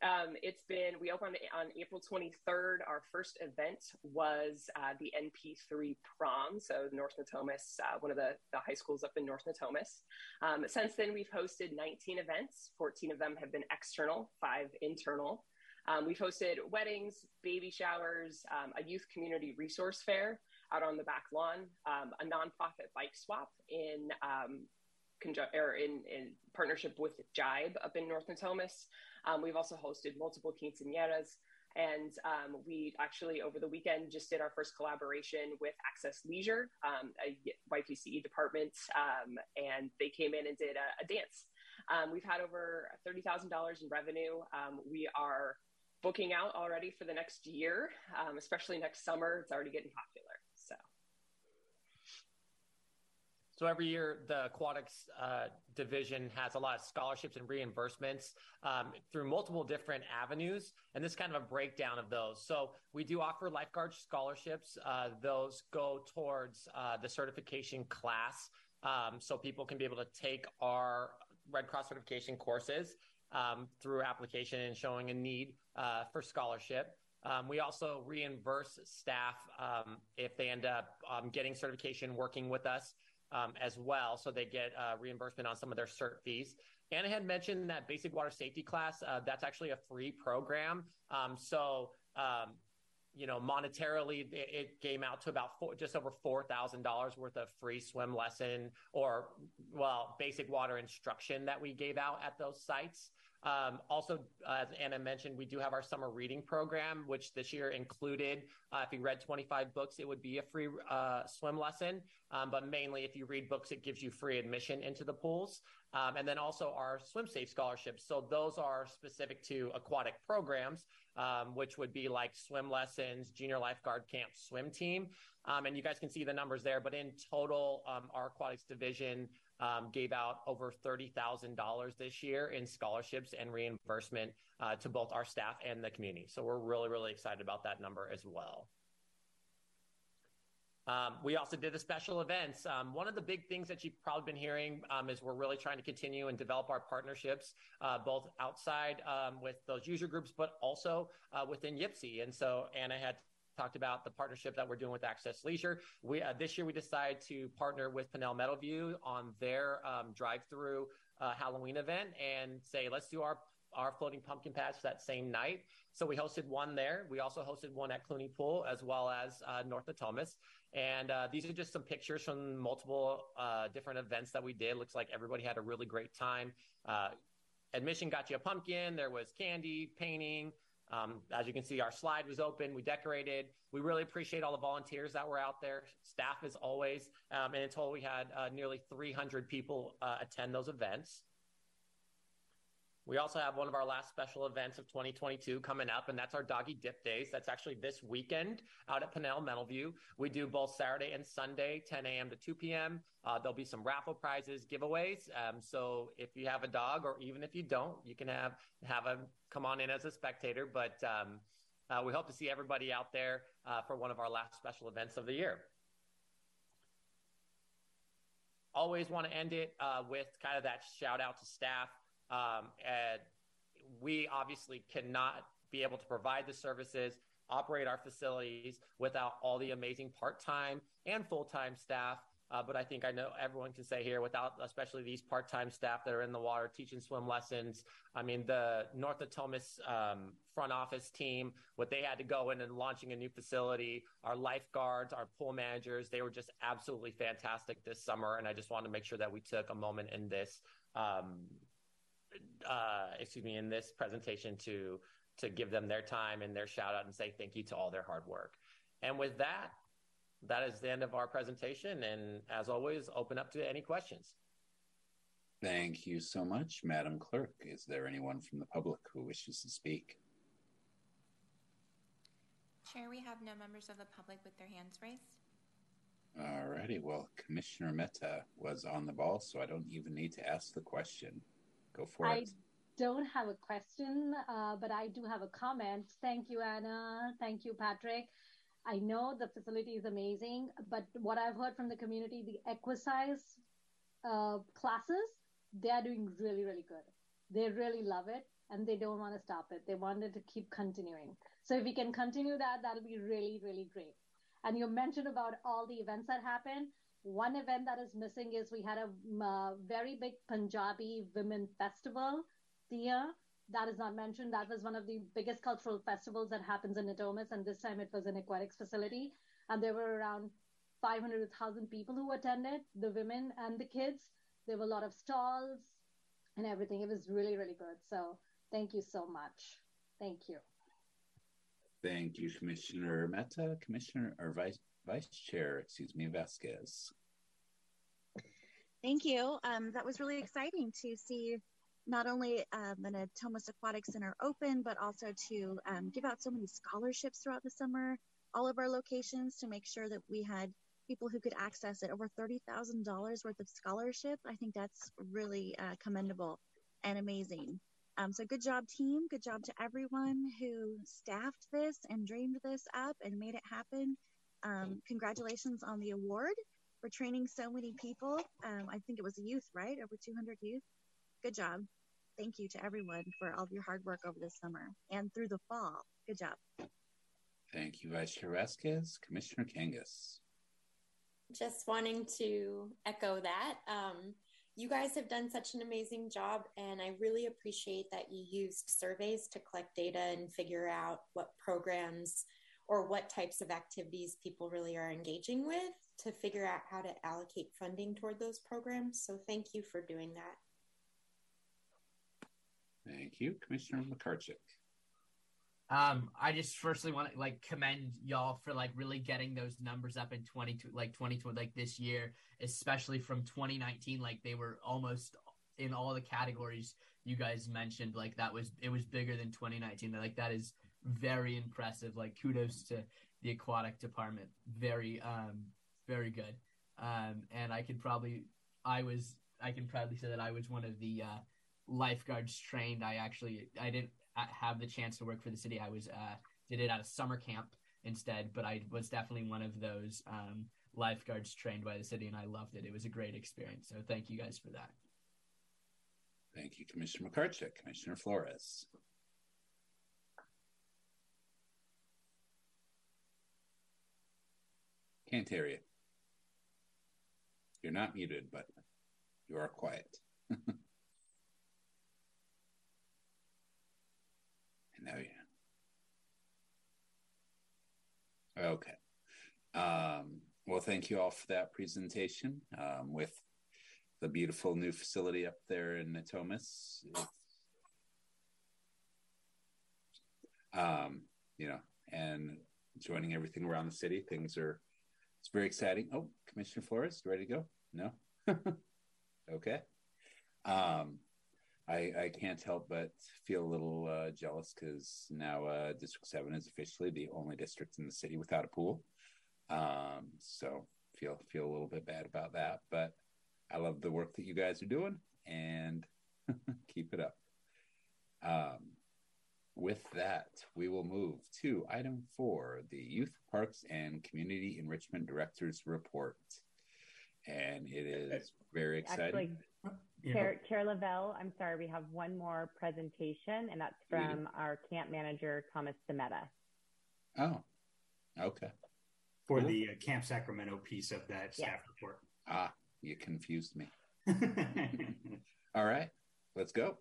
Um, it's been, we opened on April 23rd. Our first event was uh, the NP3 prom. So, North Natomas, uh, one of the, the, high schools up in North Natomas. Um, since then, we've hosted 19 events. 14 of them have been external, five internal. Um, we've hosted weddings, baby showers, um, a youth community resource fair out on the back lawn, um, a nonprofit bike swap in um, conju- in, in partnership with Jibe up in North Natomas. Um, we've also hosted multiple quinceañeras. And um, we actually, over the weekend, just did our first collaboration with Access Leisure, a YPCE department, and they came in and did a, a dance. Um, we've had over $30,000 in revenue. Um, we are booking out already for the next year, especially next summer. It's already getting popular. So every year, the aquatics uh, division has a lot of scholarships and reimbursements um, through multiple different avenues, and this is kind of a breakdown of those. So we do offer lifeguard scholarships. Uh, those go towards uh, the certification class, um, so people can be able to take our Red Cross certification courses um, through application and showing a need uh, for scholarship. Um, we also reimburse staff um, if they end up um, getting certification working with us um, as well. So they get uh, reimbursement on some of their cert fees. Anna had mentioned that basic water safety class. Uh, that's actually a free program. Um, so, you know, monetarily, it, it, came out to about four, just over four thousand dollars worth of free swim lesson or, well, basic water instruction that we gave out at those sites. Um, also, uh, as Anna mentioned, we do have our summer reading program, which this year included uh, if you read 25 books, it would be a free uh, swim lesson. Um, but mainly, if you read books, it gives you free admission into the pools. Um, and then also our swim safe scholarships. So those are specific to aquatic programs, um, which would be like swim lessons, junior lifeguard camp, swim team. Um, and you guys can see the numbers there. But in total, um, our aquatics division um, gave out over $30,000 this year in scholarships and reimbursement uh, to both our staff and the community. So we're really, really excited about that number as well. Um, we also did the special events. Um, one of the big things that you've probably been hearing um, is we're really trying to continue and develop our partnerships, uh, both outside um, with those user groups, but also uh, within YPCE. And so Anna had talked about the partnership that we're doing with Access Leisure. We uh, this year we decided to partner with Pannell Meadowview on their um, drive-through uh, Halloween event and say let's do our our floating pumpkin patch that same night. So we hosted one there. We also hosted one at Clunie Pool as well as uh, North Natomas. And uh, these are just some pictures from multiple uh, different events that we did. Looks like everybody had a really great time. Uh, admission got you a pumpkin. There was candy, painting. Um, as you can see, our slide was open. We decorated. We really appreciate all the volunteers that were out there, staff as always. Um, and in total, we had uh, nearly 300 people uh, attend those events. We also have one of our last special events of 2022 coming up, and that's our Doggy Dip Days. That's actually this weekend out at Pannell Meadowview. We do both Saturday and Sunday, 10 a.m. to 2 p.m. Uh, there'll be some raffle prizes, giveaways. Um, so if you have a dog, or even if you don't, you can have have a come on in as a spectator. But um, uh, we hope to see everybody out there uh, for one of our last special events of the year always want to end it uh, with kind of that shout out to staff. Um, and we obviously cannot be able to provide the services, operate our facilities without all the amazing part time and full time staff. Uh, but I think I know everyone can say here, without especially these part time staff that are in the water teaching swim lessons. I mean, the North Natomas um, front office team, what they had to go in and launching a new facility, our lifeguards, our pool managers, they were just absolutely fantastic this summer. And I just wanted to make sure that we took a moment in this um, uh, excuse me, in this presentation to to give them their time and their shout out and say thank you to all their hard work. And with that, that is the end of our presentation. And as always, open up to any questions. Thank you so much, Madam Clerk. Is there anyone from the public who wishes to speak? Chair, we have no members of the public with their hands raised. All righty. Well, Commissioner Mehta was on the ball, so I don't even need to ask the question. Go for I it. don't have a question, uh, but I do have a comment. Thank you, Anna. Thank you, Patrick. I know the facility is amazing, but what I've heard from the community, the Equisize uh, classes, they are doing really, really good. They really love it and they don't want to stop it. They wanted to keep continuing. So if we can continue that, that'll be really, really great. And you mentioned about all the events that happen. One event that is missing is we had a very big Punjabi women festival here. That is not mentioned. That was one of the biggest cultural festivals that happens in Natomas, and this time it was an aquatics facility. And there were around 500,000 people who attended, the women and the kids. There were a lot of stalls and everything. It was really, really good. So thank you so much. Thank you. Thank you, Commissioner Mehta. Commissioner or Vice Vice Chair, excuse me, Vasquez. Thank you. Um, that was really exciting to see not only um, the Natomas Aquatic Center open, but also to um, give out so many scholarships throughout the summer, all of our locations to make sure that we had people who could access it. Over $30,000 worth of scholarship. I think that's really uh, commendable and amazing. Um, so good job, team. Good job to everyone who staffed this and dreamed this up and made it happen. Um, congratulations on the award for training so many people. Um, I think it was youth, right? Over 200 youth. Good job. Thank you to everyone for all of your hard work over the summer and through the fall. Good job. Thank you, Vice Chair Vasquez. Commissioner Kangas. Just wanting to echo that. Um, you guys have done such an amazing job, and I really appreciate that you used surveys to collect data and figure out what programs or what types of activities people really are engaging with to figure out how to allocate funding toward those programs. So, thank you for doing that. Thank you, Commissioner McCarchick. Um, I just firstly want to like commend y'all for like really getting those numbers up in 22, like 2020, like this year, especially from 2019. Like they were almost in all the categories you guys mentioned. Like that was, it was bigger than 2019. Like that is very impressive. Like kudos to the aquatic department. Very, um, very good. Um, and I could probably, I was, I can proudly say that I was one of the, uh, lifeguards trained. I actually, I didn't, have the chance to work for the city. I was uh, did it at a summer camp instead, but I was definitely one of those um, lifeguards trained by the city, and I loved it. It was a great experience. So thank you guys for that. Thank you, Commissioner McCarchick. Commissioner Flores. Can't hear you. You're not muted, but you are quiet. <laughs> and now you. Okay. Um, well, thank you all for that presentation um, with the beautiful new facility up there in Natomas. Um, you know, and joining everything around the city, things are it's very exciting. Oh, Commissioner Flores, ready to go? No. <laughs> okay. Um, I I can't help but feel a little uh, jealous because now uh, District Seven is officially the only district in the city without a pool. Um, so feel feel a little bit bad about that, but I love the work that you guys are doing and <laughs> keep it up. Um, with that, we will move to item four the Youth Parks and Community Enrichment Director's Report. And it is very exciting. Actually, Chair, Chair Lavelle, I'm sorry, we have one more presentation, and that's from our camp manager, Thomas Demetta. Oh, okay. For Cool. the uh, Camp Sacramento piece of that staff report. Ah, you confused me. <laughs> All right, let's go.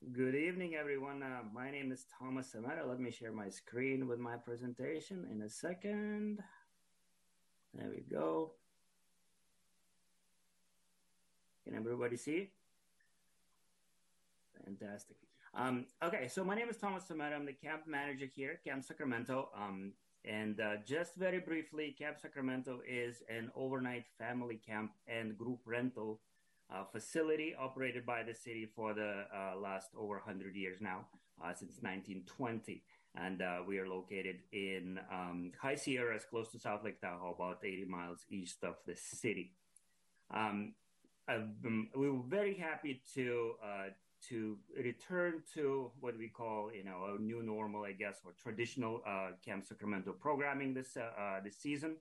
Good evening, everyone. Uh, my name is Thomas Samara. Let me share my screen with my presentation in a second. There we go. Can everybody see? Fantastic. Um, okay, so my name is Thomas Samara. I'm the camp manager here Camp Sacramento. Um, and uh, just very briefly, Camp Sacramento is an overnight family camp and group rental uh, facility operated by the city for the uh, last over 100 years now, uh, since 1920. And uh, we are located in um, High Sierras, close to South Lake Tahoe, about 80 miles east of the city. Um, been- we were very happy to to return to what we call, you know, a new normal, I guess, or traditional uh, Camp Sacramento programming this uh, uh, this season.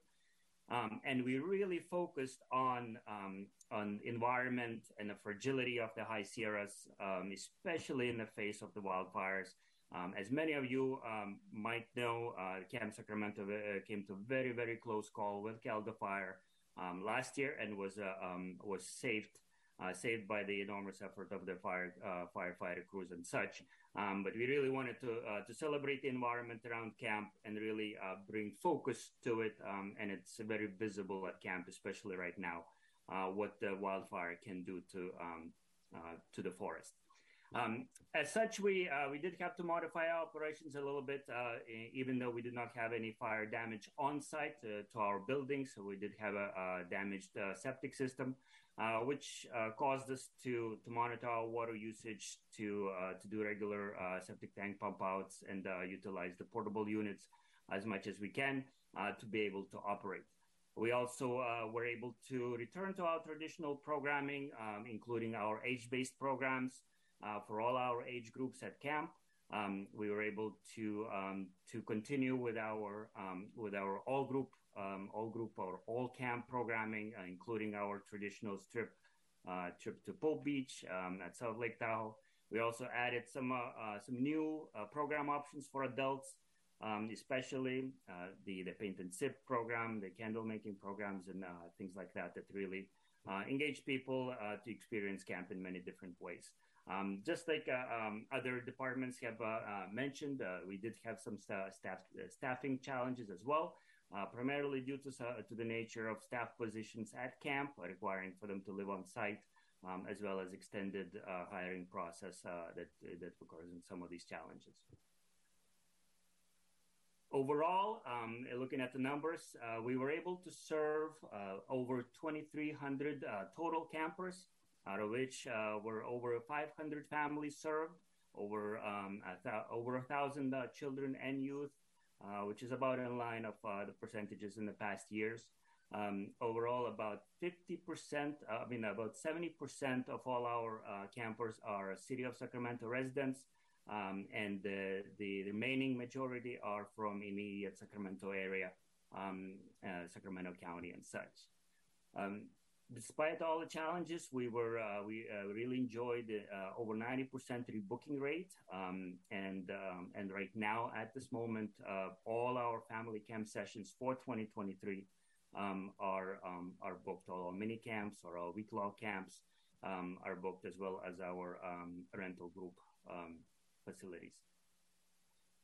Um, and we really focused on um, on environment and the fragility of the high Sierras, um, especially in the face of the wildfires. Um, as many of you um, might know, uh, Camp Sacramento uh, came to very very close call with Caldor Fire um, last year and was uh, was saved uh, saved by the enormous effort of the fire uh, firefighter crews and such. Um, but we really wanted to uh, to celebrate the environment around camp and really uh, bring focus to it. Um, and it's very visible at camp, especially right now, uh, what the wildfire can do to um, uh, to the forest. Um, as such, we uh, we did have to modify our operations a little bit, uh, even though we did not have any fire damage on site uh, to our building. So we did have a, a damaged uh, septic system, uh, which caused us to to monitor our water usage, to to do regular septic tank pump outs, and utilize the portable units as much as we can to be able to operate. We also uh, were able to return to our traditional programming, um, including our age-based programs uh, for all our age groups at camp. Um, we were able to um, to continue with our um, with our all group um, all group or all camp programming, uh, including our traditional trip uh, trip to Pope Beach um, at South Lake Tahoe. We also added some uh, uh, some new uh, program options for adults, um, especially uh, the the paint and sip program, the candle making programs, and uh, things like that that really uh, engage people uh, to experience camp in many different ways. Um, just like uh, um, other departments have uh, uh, mentioned, we did have some sta- staff staffing challenges as well, uh, primarily due to uh, to the nature of staff positions at camp, requiring for them to live on site, um, as well as extended uh, hiring process that that occurs in some of these challenges. Overall, um, looking at the numbers, we were able to serve over 2,300 uh, total campers, out of which uh, were over 500 families served, over um, a th- over a thousand uh, children and youth, uh, which is about in line of the percentages in the past years. Um, overall, about 50%, uh, I mean, about 70% of all our uh, campers are City of Sacramento residents, um, and the, the remaining majority are from immediate Sacramento area, um, uh, Sacramento County, and such. Um, despite all the challenges, we were uh, we uh, really enjoyed uh, over 90% rebooking rate, um, and um, and right now at this moment, uh, all our family camp sessions for 2023 um, are um, are booked. All our mini camps or our week long camps um, are booked, as well as our um, rental group facilities.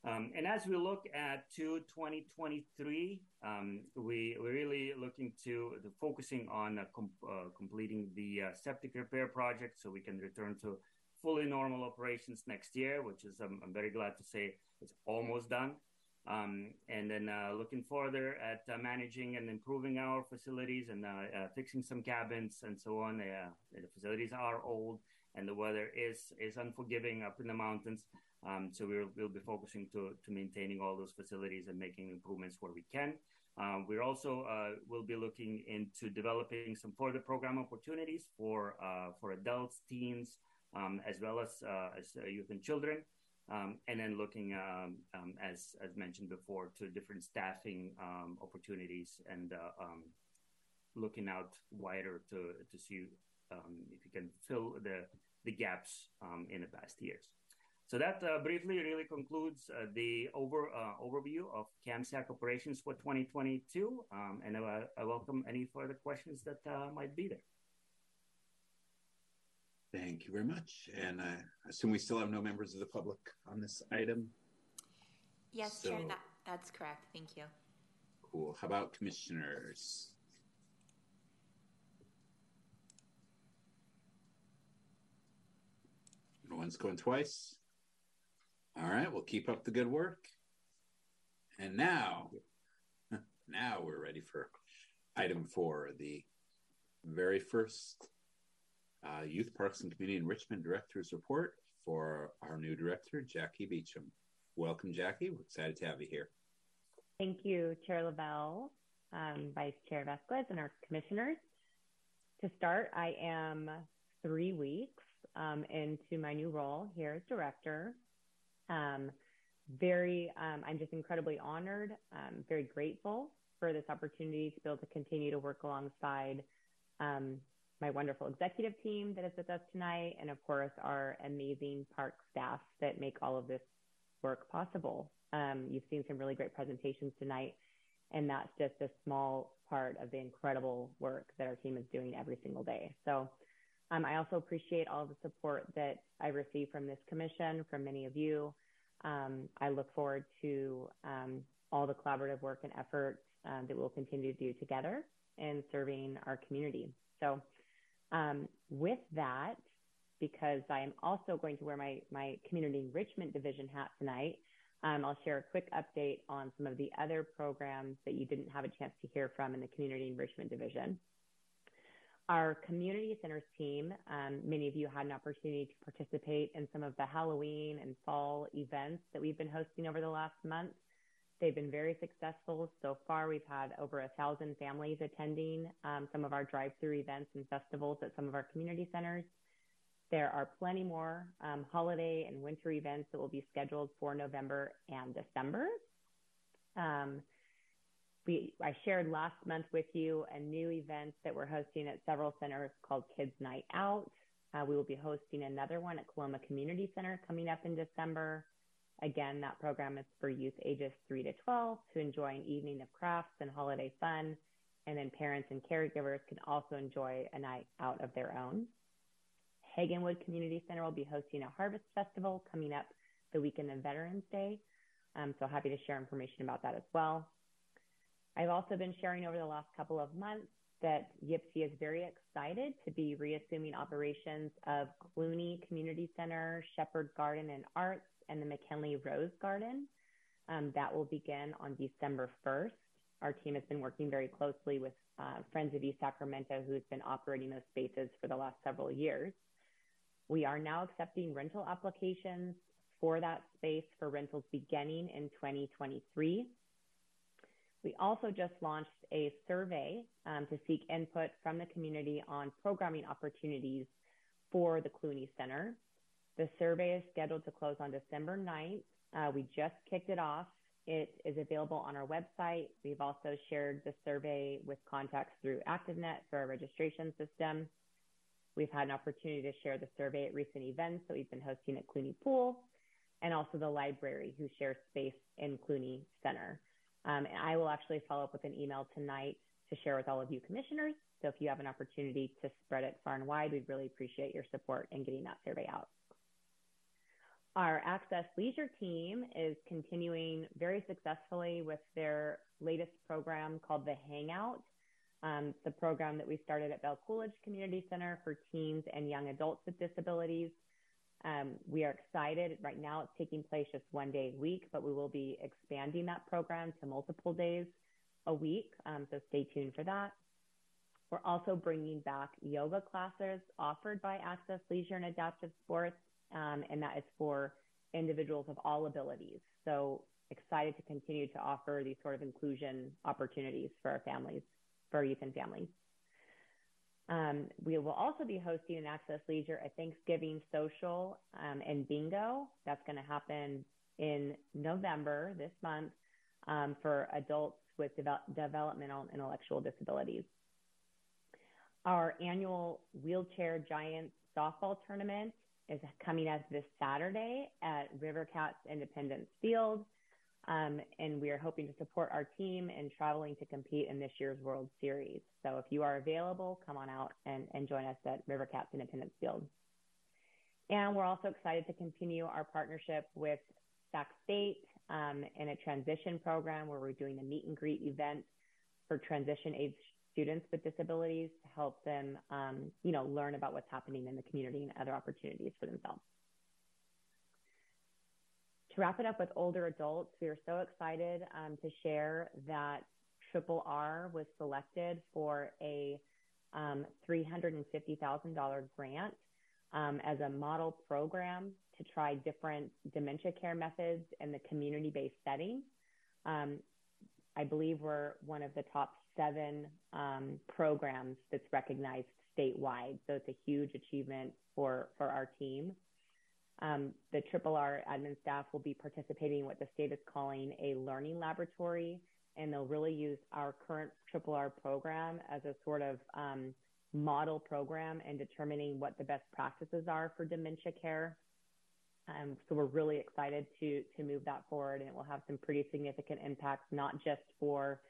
Um, and as we look at to 2023, um, we, we're really looking to focusing on uh, com- uh, completing the uh, septic repair project so we can return to fully normal operations next year, which is I'm, I'm very glad to say it's almost done. Um, and then uh, looking further at uh, managing and improving our facilities and uh, fixing some cabins and so on. The facilities are old and the weather is is unforgiving up in the mountains. Um, so we'll, be focusing to, maintaining all those facilities and making improvements where we can. Um, we're also uh, will be looking into developing some further program opportunities for for adults, teens, um, as well as as youth and children. And then looking, as mentioned before, to different staffing opportunities and uh, looking out wider to to see if you can fill the the gaps in the past years. So that uh, briefly really concludes uh, the over uh, overview of CAMSAC operations for 2022, and I, I, welcome any further questions that uh, might be there. Thank you very much. And I assume we still have no members of the public on this item. Yes, so, Chair, that, that's correct. Thank you. Cool. How about commissioners? No one's going twice. All right, we'll keep up the good work. And now, <laughs> now we're ready for item four, the very first uh, Youth Parks and Community Enrichment Director's Report for our new director, Jackie Beecham. Welcome, Jackie. We're excited to have you here. Thank you, Chair Lavelle, um, Vice Chair Vasquez, and our commissioners. To start, I am three weeks um, into my new role here as director. Um, very, um, I'm just incredibly honored, um, very grateful for this opportunity to be able to continue to work alongside um, my wonderful executive team that is with us tonight, and of course, our amazing park staff that make all of this work possible. Um, you've seen some really great presentations tonight, and that's just a small part of the incredible work that our team is doing every single day. So um, I also appreciate all the support that I receive from this commission, from many of you. Um, I look forward to um, all the collaborative work and effort um, that we'll continue to do together in serving our community. So um, with that, because I am also going to wear my, my community enrichment division hat tonight, um, I'll share a quick update on some of the other programs that you didn't have a chance to hear from in the community enrichment division. Our community centers team, um, many of you had an opportunity to participate in some of the Halloween and fall events that we've been hosting over the last month. They've been very successful. So far, we've had over a thousand families attending um, some of our drive-through events and festivals at some of our community centers. There are plenty more um, holiday and winter events that will be scheduled for November and December. Um, we, I shared last month with you a new event that we're hosting at several centers called Kids Night Out. Uh, we will be hosting another one at Coloma Community Center coming up in December. Again, that program is for youth ages 3 to 12 to enjoy an evening of crafts and holiday fun. And then parents and caregivers can also enjoy a night out of their own. Hagginwood Community Center will be hosting a harvest festival coming up the weekend of Veterans Day. Um, so happy to share information about that as well. I've also been sharing over the last couple of months that YPCE is very excited to be reassuming operations of Clunie Community Center, Shepard Garden and Arts, and the McKinley Rose Garden. Um, that will begin on December 1st. Our team has been working very closely with uh, Friends of East Sacramento, who's been operating those spaces for the last several years. We are now accepting rental applications for that space for rentals beginning in 2023. We also just launched a survey um, to seek input from the community on programming opportunities for the Clunie Center. The survey is scheduled to close on December 9th. Uh, we just kicked it off. It is available on our website. We've also shared the survey with contacts through ActiveNet for our registration system. We've had an opportunity to share the survey at recent events that we've been hosting at Clunie Pool and also the library who shares space in Clunie Center. Um, and I will actually follow up with an email tonight to share with all of you commissioners. So if you have an opportunity to spread it far and wide, we'd really appreciate your support in getting that survey out. Our Access Leisure team is continuing very successfully with their latest program called the Hangout. Um, the program that we started at Belle Cooledge Community Center for teens and young adults with disabilities. Um, we are excited. Right now, it's taking place just one day a week, but we will be expanding that program to multiple days a week. Um, so stay tuned for that. We're also bringing back yoga classes offered by Access Leisure and Adaptive Sports, um, and that is for individuals of all abilities. So excited to continue to offer these sort of inclusion opportunities for our families, for our youth and families. Um, we will also be hosting an Access Leisure a Thanksgiving social um, and bingo. That's going to happen in November this month um, for adults with developmental and intellectual disabilities. Our annual Wheelchair Giants softball tournament is coming up this Saturday at River Cats Independence Field. Um, and we are hoping to support our team in traveling to compete in this year's World Series. So if you are available, come on out and, and join us at River Cats Independence Field. And we're also excited to continue our partnership with Sac State um, in a transition program where we're doing a meet and greet event for transition age students with disabilities to help them, um, you know, learn about what's happening in the community and other opportunities for themselves. To wrap it up with older adults, we are so excited um, to share that Triple R was selected for a um, $350,000 grant um, as a model program to try different dementia care methods in the community based setting. Um, I believe we're one of the top seven um, programs that's recognized statewide. So it's a huge achievement for, for our team. Um, the Triple R admin staff will be participating in what the state is calling a learning laboratory, and they'll really use our current Triple R program as a sort of um, model program in determining what the best practices are for dementia care. Um, so we're really excited to to move that forward, and it will have some pretty significant impacts, not just for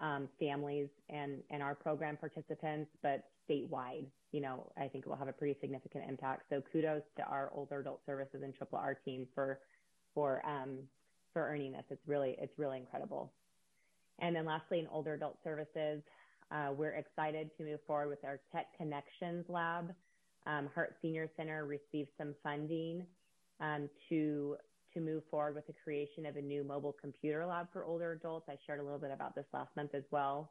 um, families and, and our program participants, but statewide. You know, I think it will have a pretty significant impact. So kudos to our older adult services and triple R team for for um, for earning this. It's really it's really incredible. And then lastly, in older adult services, uh, we're excited to move forward with our Tech Connections Lab. Um, Senior Center received some funding um, to to move forward with the creation of a new mobile computer lab for older adults. I shared a little bit about this last month as well.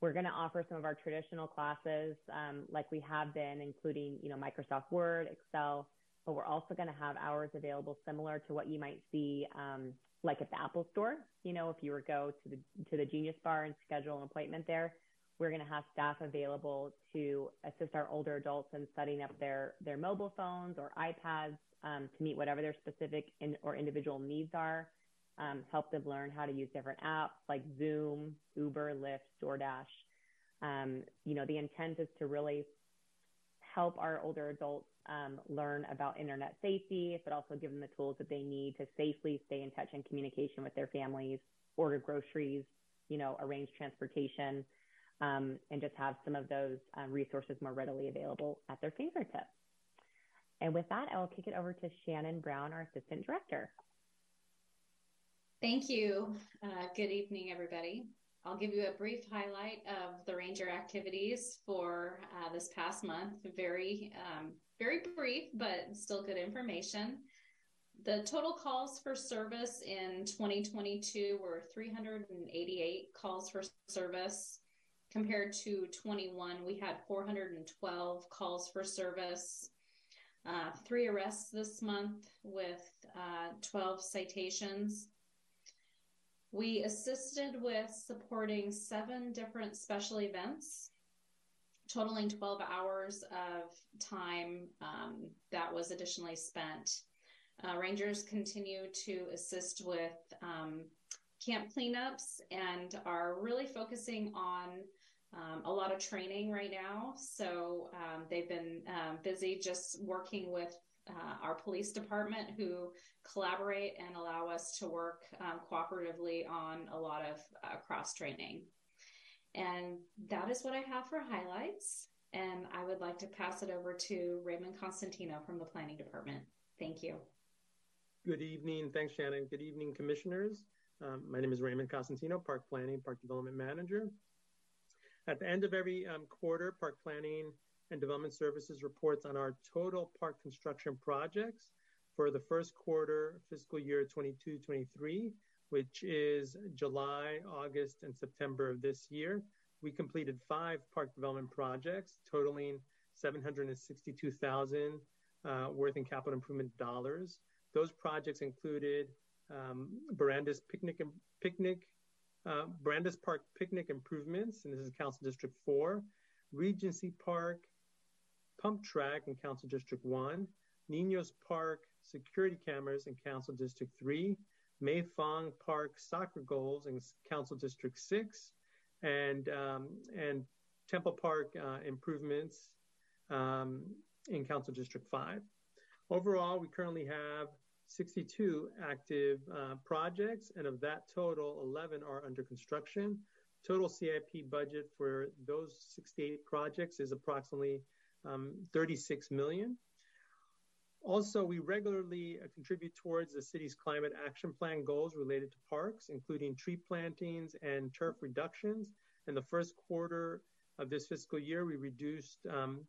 We're going to offer some of our traditional classes um, like we have been, including you know Microsoft Word, Excel, but we're also going to have hours available similar to what you might see um, like at the Apple Store. You know, if you were go to the to the Genius Bar and schedule an appointment there, we're going to have staff available to assist our older adults in setting up their their mobile phones or iPads um, to meet whatever their specific in, or individual needs are. Um, help them learn how to use different apps like Zoom, Uber, Lyft, DoorDash. Um, you know, the intent is to really help our older adults um, learn about internet safety, but also give them the tools that they need to safely stay in touch and communication with their families, order groceries, you know, arrange transportation, um, and just have some of those um, resources more readily available at their fingertips. And with that, I will kick it over to Shannon Brown, our Assistant Director. Thank you. Uh, good evening, everybody. I'll give you a brief highlight of the Ranger activities for uh, this past month. Very, um, very brief, but still good information. The total calls for service in 2022 were 388 calls for service. Compared to 21, we had 412 calls for service. Uh, three arrests this month with uh, 12 citations. We assisted with supporting seven different special events, totaling 12 hours of time um, that was additionally spent. Uh, Rangers continue to assist with um, camp cleanups and are really focusing on um, a lot of training right now. So um, they've been um, busy just working with uh, our police department who collaborate and allow us to work um, cooperatively on a lot of uh, cross training. And that is what I have for highlights. And I would like to pass it over to Raymond Constantino from the planning department. Thank you. Good evening. Thanks, Shannon. Good evening, commissioners. Um, my name is Raymond Constantino, Park Planning, Park Development Manager. At the end of every um, quarter, park planning and Development Services reports on our total park construction projects for the first quarter fiscal year 22 23, which is July, August, and September of this year. We completed five park development projects totaling 762,000 uh, worth in capital improvement dollars. Those projects included um, Barandis Picnic Picnic uh, Barandis Park Picnic Improvements, and this is Council District 4, Regency Park Pump Track in Council District 1, Ninos Park Security Cameras in Council District 3, Mae Fong Park Soccer Goals in Council District 6, and, um, and Temple Park uh, Improvements um, in Council District 5. Overall, we currently have 62 active uh, projects, and of that total, 11 are under construction. Total CIP budget for those 68 projects is approximately um, 36 million. Also, we regularly uh, contribute towards the city's climate action plan goals related to parks, including tree plantings and turf reductions. In the first quarter of this fiscal year, we reduced um,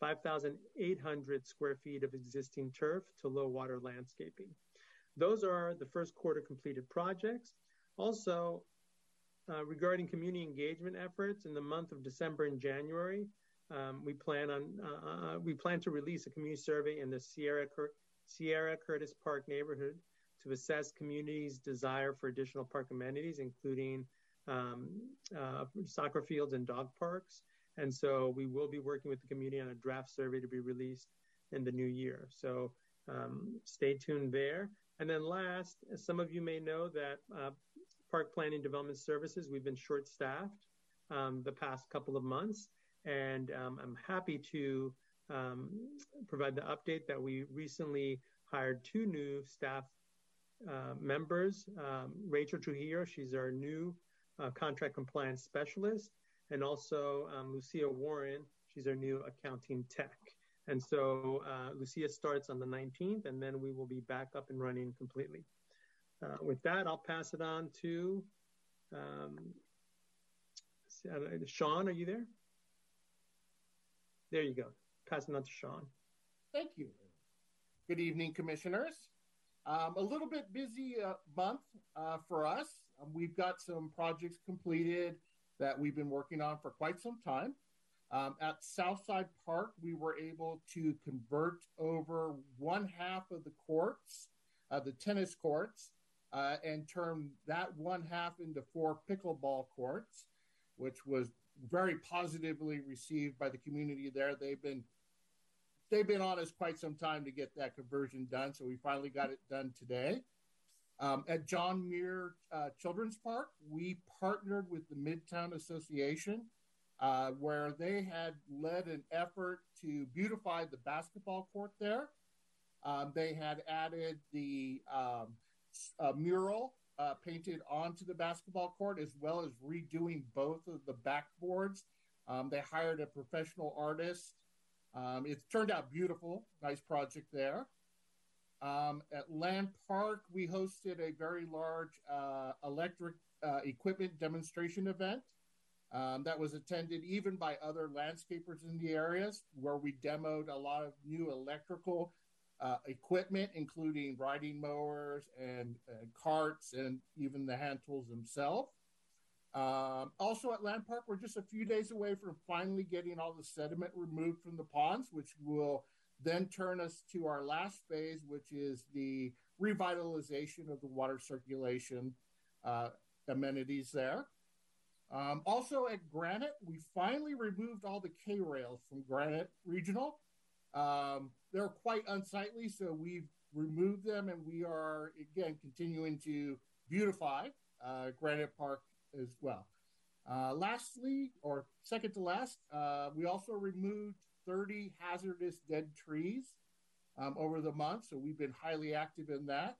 5,800 square feet of existing turf to low water landscaping. Those are the first quarter completed projects. Also, uh, regarding community engagement efforts in the month of December and January, um, we plan on uh, uh, we plan to release a community survey in the Sierra Cur- Sierra Curtis Park neighborhood to assess communities' desire for additional park amenities, including um, uh, soccer fields and dog parks. And so we will be working with the community on a draft survey to be released in the new year. So um, stay tuned there. And then last, as some of you may know that uh, Park Planning Development Services, we've been short staffed um, the past couple of months. And um, I'm happy to um, provide the update that we recently hired two new staff uh, members. Um, Rachel Trujillo, she's our new uh, contract compliance specialist, and also um, Lucia Warren. She's our new accounting tech. And so uh, Lucia starts on the 19th, and then we will be back up and running completely. Uh, with that, I'll pass it on to um, Sean. Are you there? There you go. Passing on to Sean. Thank you. Good evening, commissioners. Um, a little bit busy uh, month uh, for us. Um, we've got some projects completed that we've been working on for quite some time. Um, at Southside Park, we were able to convert over one half of the courts, uh, the tennis courts, uh, and turn that one half into four pickleball courts, which was very positively received by the community there. They've been they've been on us quite some time to get that conversion done, so we finally got it done today. Um, at John Muir uh, Children's Park, we partnered with the Midtown Association, uh, where they had led an effort to beautify the basketball court there. Um, they had added the um, uh, mural uh, painted onto the basketball court, as well as redoing both of the backboards. Um, they hired a professional artist. Um, it's turned out beautiful. Nice project there. Um, at Land Park, we hosted a very large uh, electric uh, equipment demonstration event um, that was attended even by other landscapers in the areas, where we demoed a lot of new electrical equipment, including riding mowers and, and, carts and even the hand tools themselves. Um, also at Land Park, we're just a few days away from finally getting all the sediment removed from the ponds, which will then turn us to our last phase, which is the revitalization of the water circulation uh, amenities there. Um, also at Granite, we finally removed all the K rails from Granite Regional. Um, they're quite unsightly, so we've removed them and we are, again, continuing to beautify uh, Granite Park as well. Uh, lastly, or second to last, uh, we also removed 30 hazardous dead trees um, over the month. So we've been highly active in that.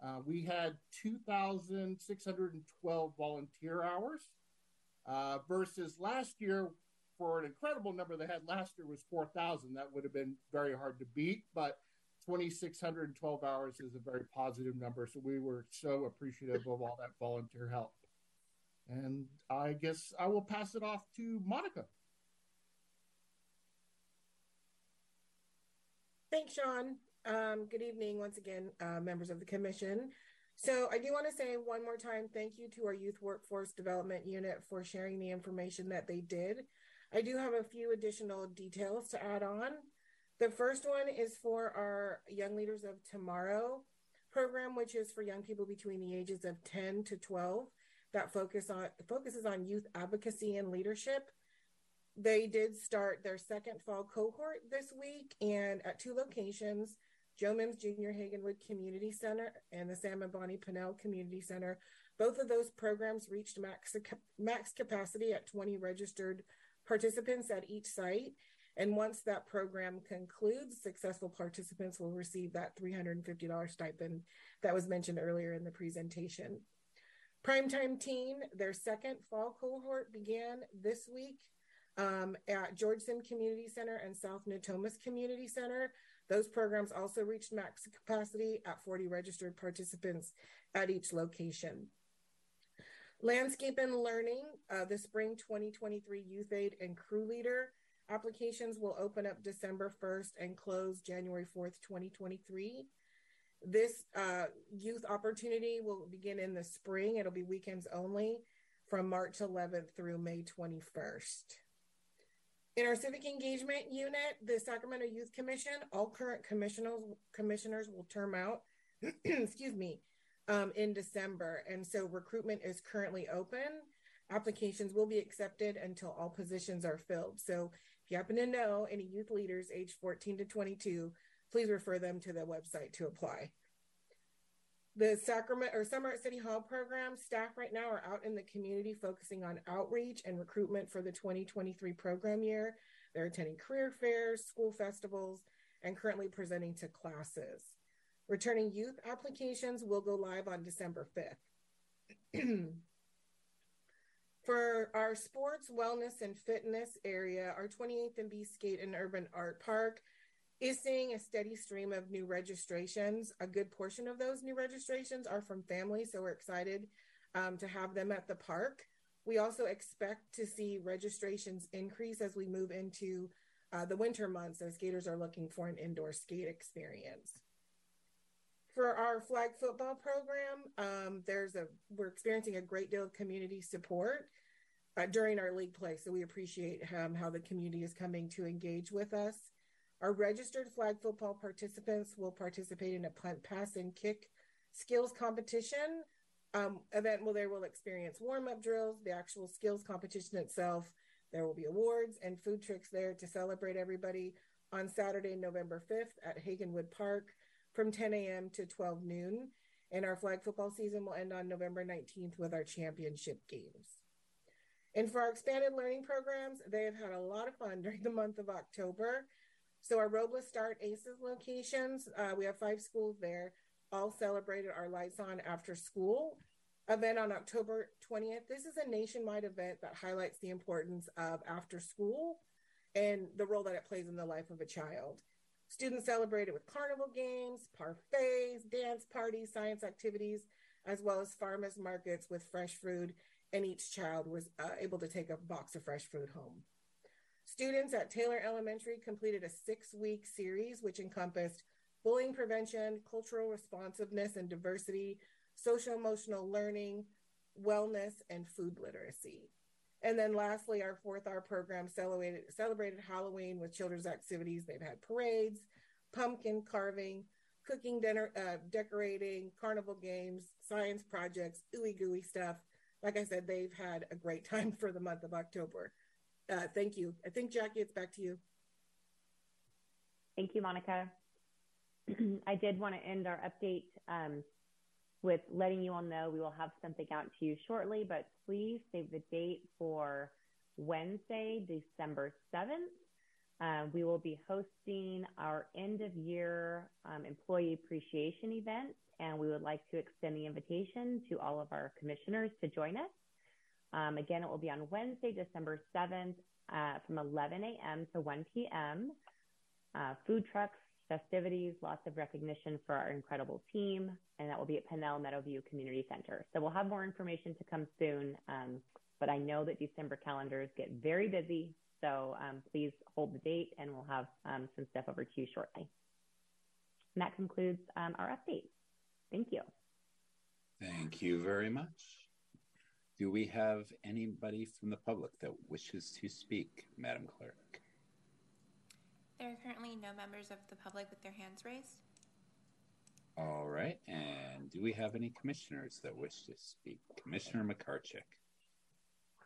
Uh, we had 2,612 volunteer hours uh, versus last year for an incredible number they had last year was 4,000. That would have been very hard to beat, but 2,612 hours is a very positive number. So we were so appreciative of all that volunteer help. And I guess I will pass it off to Monica. Thanks, Sean. Um, good evening once again, uh, members of the commission. So I do want to say one more time, thank you to our Youth Workforce Development Unit for sharing the information that they did. I do have a few additional details to add on. The first one is for our Young Leaders of Tomorrow program, which is for young people between the ages of 10 to 12 that focus on focuses on youth advocacy and leadership. They did start their second fall cohort this week and at two locations, Joe Mims Junior Hagginwood Community Center and the Sam and Bonnie Pannell Community Center. Both of those programs reached max, max capacity at 20 registered participants at each site. And once that program concludes, successful participants will receive that $350 stipend that was mentioned earlier in the presentation. Primetime Teen, their second fall cohort began this week um, at George Sim Community Center and South Natomas Community Center. Those programs also reached max capacity at 40 registered participants at each location. Landscape and Learning, uh, the Spring 2023 Youth Aid and Crew Leader applications will open up December 1st and close January 4th, 2023. This uh, youth opportunity will begin in the spring. It'll be weekends only from March 11th through May 21st. In our civic engagement unit, the Sacramento Youth Commission, all current commissioners commissioners will term out, <clears throat> excuse me, um, in December, and so recruitment is currently open. Applications will be accepted until all positions are filled. So, if you happen to know any youth leaders aged 14 to 22, please refer them to the website to apply. The Sacramento or Summer at City Hall program staff right now are out in the community focusing on outreach and recruitment for the 2023 program year. They're attending career fairs, school festivals, and currently presenting to classes. Returning youth applications will go live on December 5th. <clears throat> For our sports, wellness, and fitness area, our 28th and B Skate and Urban Art Park is seeing a steady stream of new registrations. A good portion of those new registrations are from families, so we're excited um, to have them at the park. We also expect to see registrations increase as we move into uh, the winter months as skaters are looking for an indoor skate experience. For our flag football program, um, there's a we're experiencing a great deal of community support uh, during our league play, so we appreciate um, how the community is coming to engage with us. Our registered flag football participants will participate in a punt, pass, and kick skills competition um, event where they will experience warm up drills, the actual skills competition itself. There will be awards and food trucks there to celebrate everybody on Saturday, November 5th at Hagginwood Park from 10 a.m. to 12 noon. And our flag football season will end on November 19th with our championship games. And for our expanded learning programs, they have had a lot of fun <laughs> during the month of October. So our Robla Start ACES locations, uh, we have five schools there, all celebrated our Lights On After School event on October 20th. This is a nationwide event that highlights the importance of after school and the role that it plays in the life of a child. Students celebrated with carnival games, parfaits, dance parties, science activities, as well as farmers markets with fresh food, and each child was uh, able to take a box of fresh food home. Students at Taylor Elementary completed a six week series which encompassed bullying prevention, cultural responsiveness and diversity, social emotional learning, wellness, and food literacy. And then lastly, our fourth hour program celebrated, celebrated Halloween with children's activities. They've had parades, pumpkin carving, cooking dinner, uh, decorating, carnival games, science projects, ooey gooey stuff. Like I said, they've had a great <laughs> time for the month of October. Uh, thank you. I think, Jackie, it's back to you. Thank you, Monica. <clears throat> I did want to end our update um, with letting you all know we will have something out to you shortly, but please save the date for Wednesday, December 7th. Uh, we will be hosting our end of year um, employee appreciation event, and we would like to extend the invitation to all of our commissioners to join us. Um, again, it will be on Wednesday, December 7th uh, from 11 a.m. to 1 p.m. Uh, food trucks, festivities, lots of recognition for our incredible team, and that will be at Pannell Meadowview Community Center. So we'll have more information to come soon, um, but I know that December calendars get very busy, so um, please hold the date, and we'll have um, some stuff over to you shortly. And that concludes um, our update. Thank you. Thank you very much. Do we have anybody from the public that wishes to speak, Madam Clerk? There are currently no members of the public with their hands raised. All right. And do we have any commissioners that wish to speak? Commissioner McCarchick.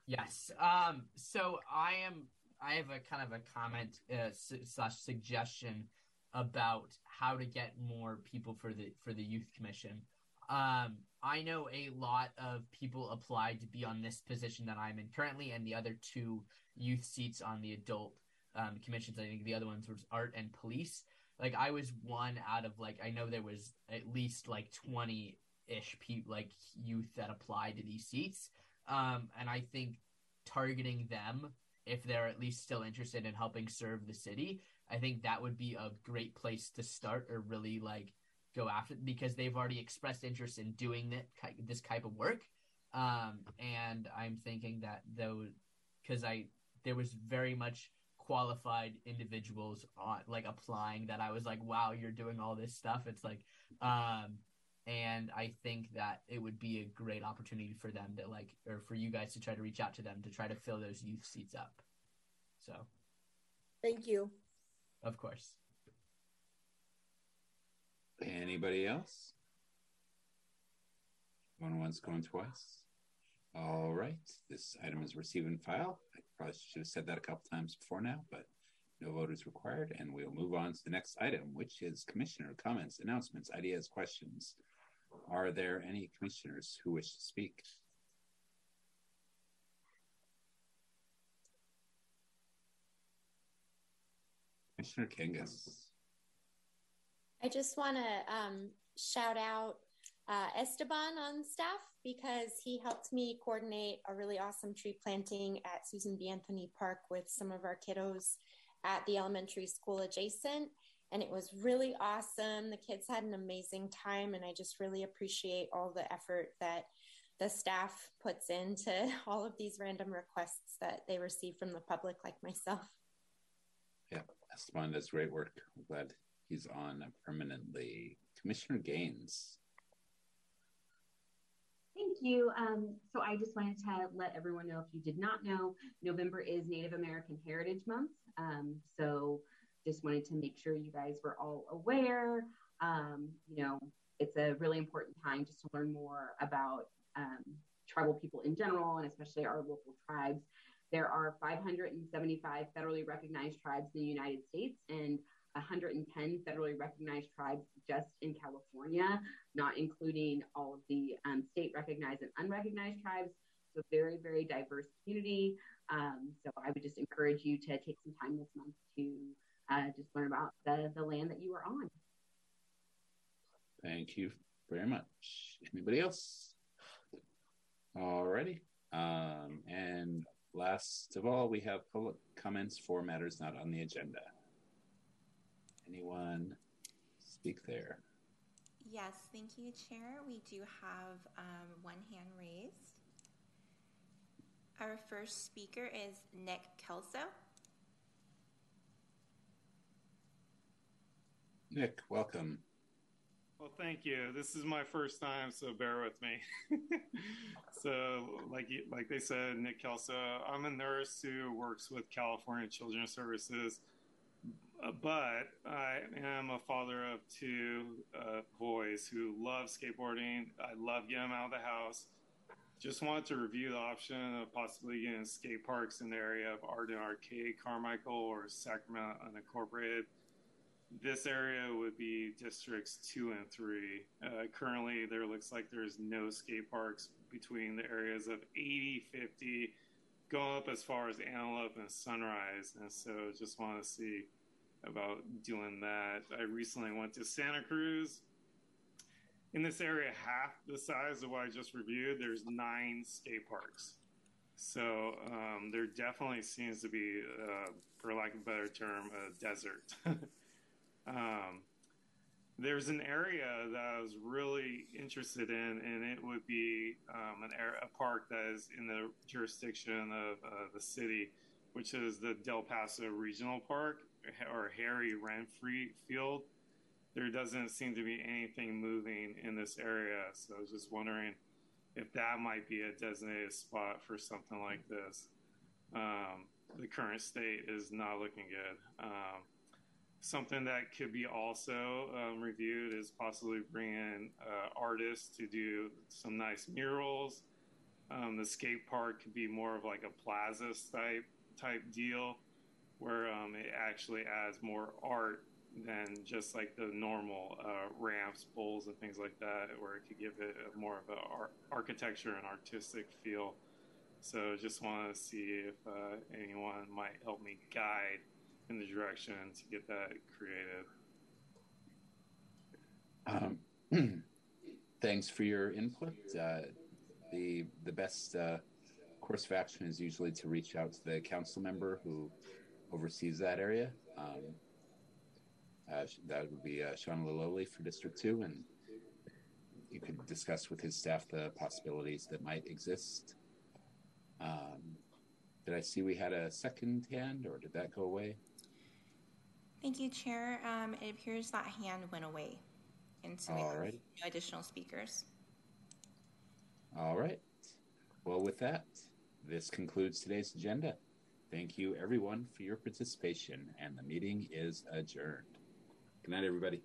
Yes. Um. So I am. I have a kind of a comment uh, slash suggestion about how to get more people for the for the youth commission. Um, I know a lot of people applied to be on this position that I'm in currently, and the other two youth seats on the adult um, commissions. I think the other ones was art and police. Like I was one out of like I know there was at least like twenty ish people like youth that applied to these seats. Um, and I think targeting them if they're at least still interested in helping serve the city, I think that would be a great place to start or really like go after because they've already expressed interest in doing that this type of work. Um, and I'm thinking that though, because I there was very much qualified individuals on like applying that I was like, wow, you're doing all this stuff. It's like, um, and I think that it would be a great opportunity for them to like, or for you guys to try to reach out to them to try to fill those youth seats up. So, thank you. Of course. Anybody else? Going once, going twice. All right. This item is received and file. I probably should have said that a couple times before now, but no vote is required. And we'll move on to the next item, which is commissioner comments, announcements, ideas, questions. Are there any commissioners who wish to speak? Commissioner Kangas. I just want to um, shout out uh, Esteban on staff because he helped me coordinate a really awesome tree planting at Susan B. Anthony Park with some of our kiddos at the elementary school adjacent. And it was really awesome. The kids had an amazing time, and I just really appreciate all the effort that the staff puts into <laughs> all of these random requests that they receive from the public, like myself. Yeah, Esteban does great work. I'm glad he's on permanently. Commissioner Gaines. You. Um, so I just wanted to let everyone know if you did not know, November is Native American Heritage Month. Um, so just wanted to make sure you guys were all aware. Um, you know, it's a really important time just to learn more about um, tribal people in general and especially our local tribes. There are 575 federally recognized tribes in the United States and 110 federally recognized tribes just in California, not including all of the um, state recognized and unrecognized tribes. So, very, very diverse community. Um, so, I would just encourage you to take some time this month to uh, just learn about the, the land that you are on. Thank you very much. Anybody else? Alrighty. Um, and last of all, we have public comments for matters not on the agenda. Anyone speak there? Yes, thank you, Chair. We do have um, one hand raised. Our first speaker is Nick Kelso. Nick, welcome. Well, thank you. This is my first time, so bear with me. <laughs> so, like like they said, Nick Kelso, I'm a nurse who works with California Children's Services but I am a father of two uh, boys who love skateboarding. I love getting them out of the house. Just wanted to review the option of possibly getting skate parks in the area of Arden Arcade, Carmichael, or Sacramento Unincorporated. This area would be districts two and three. Uh, currently, there looks like there's no skate parks between the areas of 80, 50, going up as far as Antelope and Sunrise. And so just want to see about doing that. I recently went to Santa Cruz. In this area, half the size of what I just reviewed, there's nine skate parks. So um, there definitely seems to be, uh, for lack of a better term, a desert. <laughs> um, there's an area that I was really interested in, and it would be um, an a park that is in the jurisdiction of uh, the city, which is the Del Paso Regional Park or Harry Renfree Field. there doesn't seem to be anything moving in this area. So I was just wondering if that might be a designated spot for something like this. Um, the current state is not looking good. Um, something that could be also um, reviewed is possibly bringing uh, artists to do some nice murals. Um, the skate park could be more of like a plaza type type deal, where um, it actually adds more art than just like the normal uh, ramps, bowls, and things like that, where it could give it more of an ar- architecture and artistic feel. So just want to see if uh, anyone might help me guide in the direction to get that created. Um, <clears throat> thanks for your input. Uh, the the best uh, course of action is usually to reach out to the council member who oversees that area. Um, uh, that would be uh, Sean Loloee for District Two, and you could discuss with his staff the possibilities that might exist. Um, did I see we had a second hand, or did that go away? Thank you, Chair. Um, it appears that hand went away, and so we have Alrighty. no additional speakers. All right. Well, with that, this concludes today's agenda. Thank you, everyone, for your participation, and the meeting is adjourned. Good night, everybody.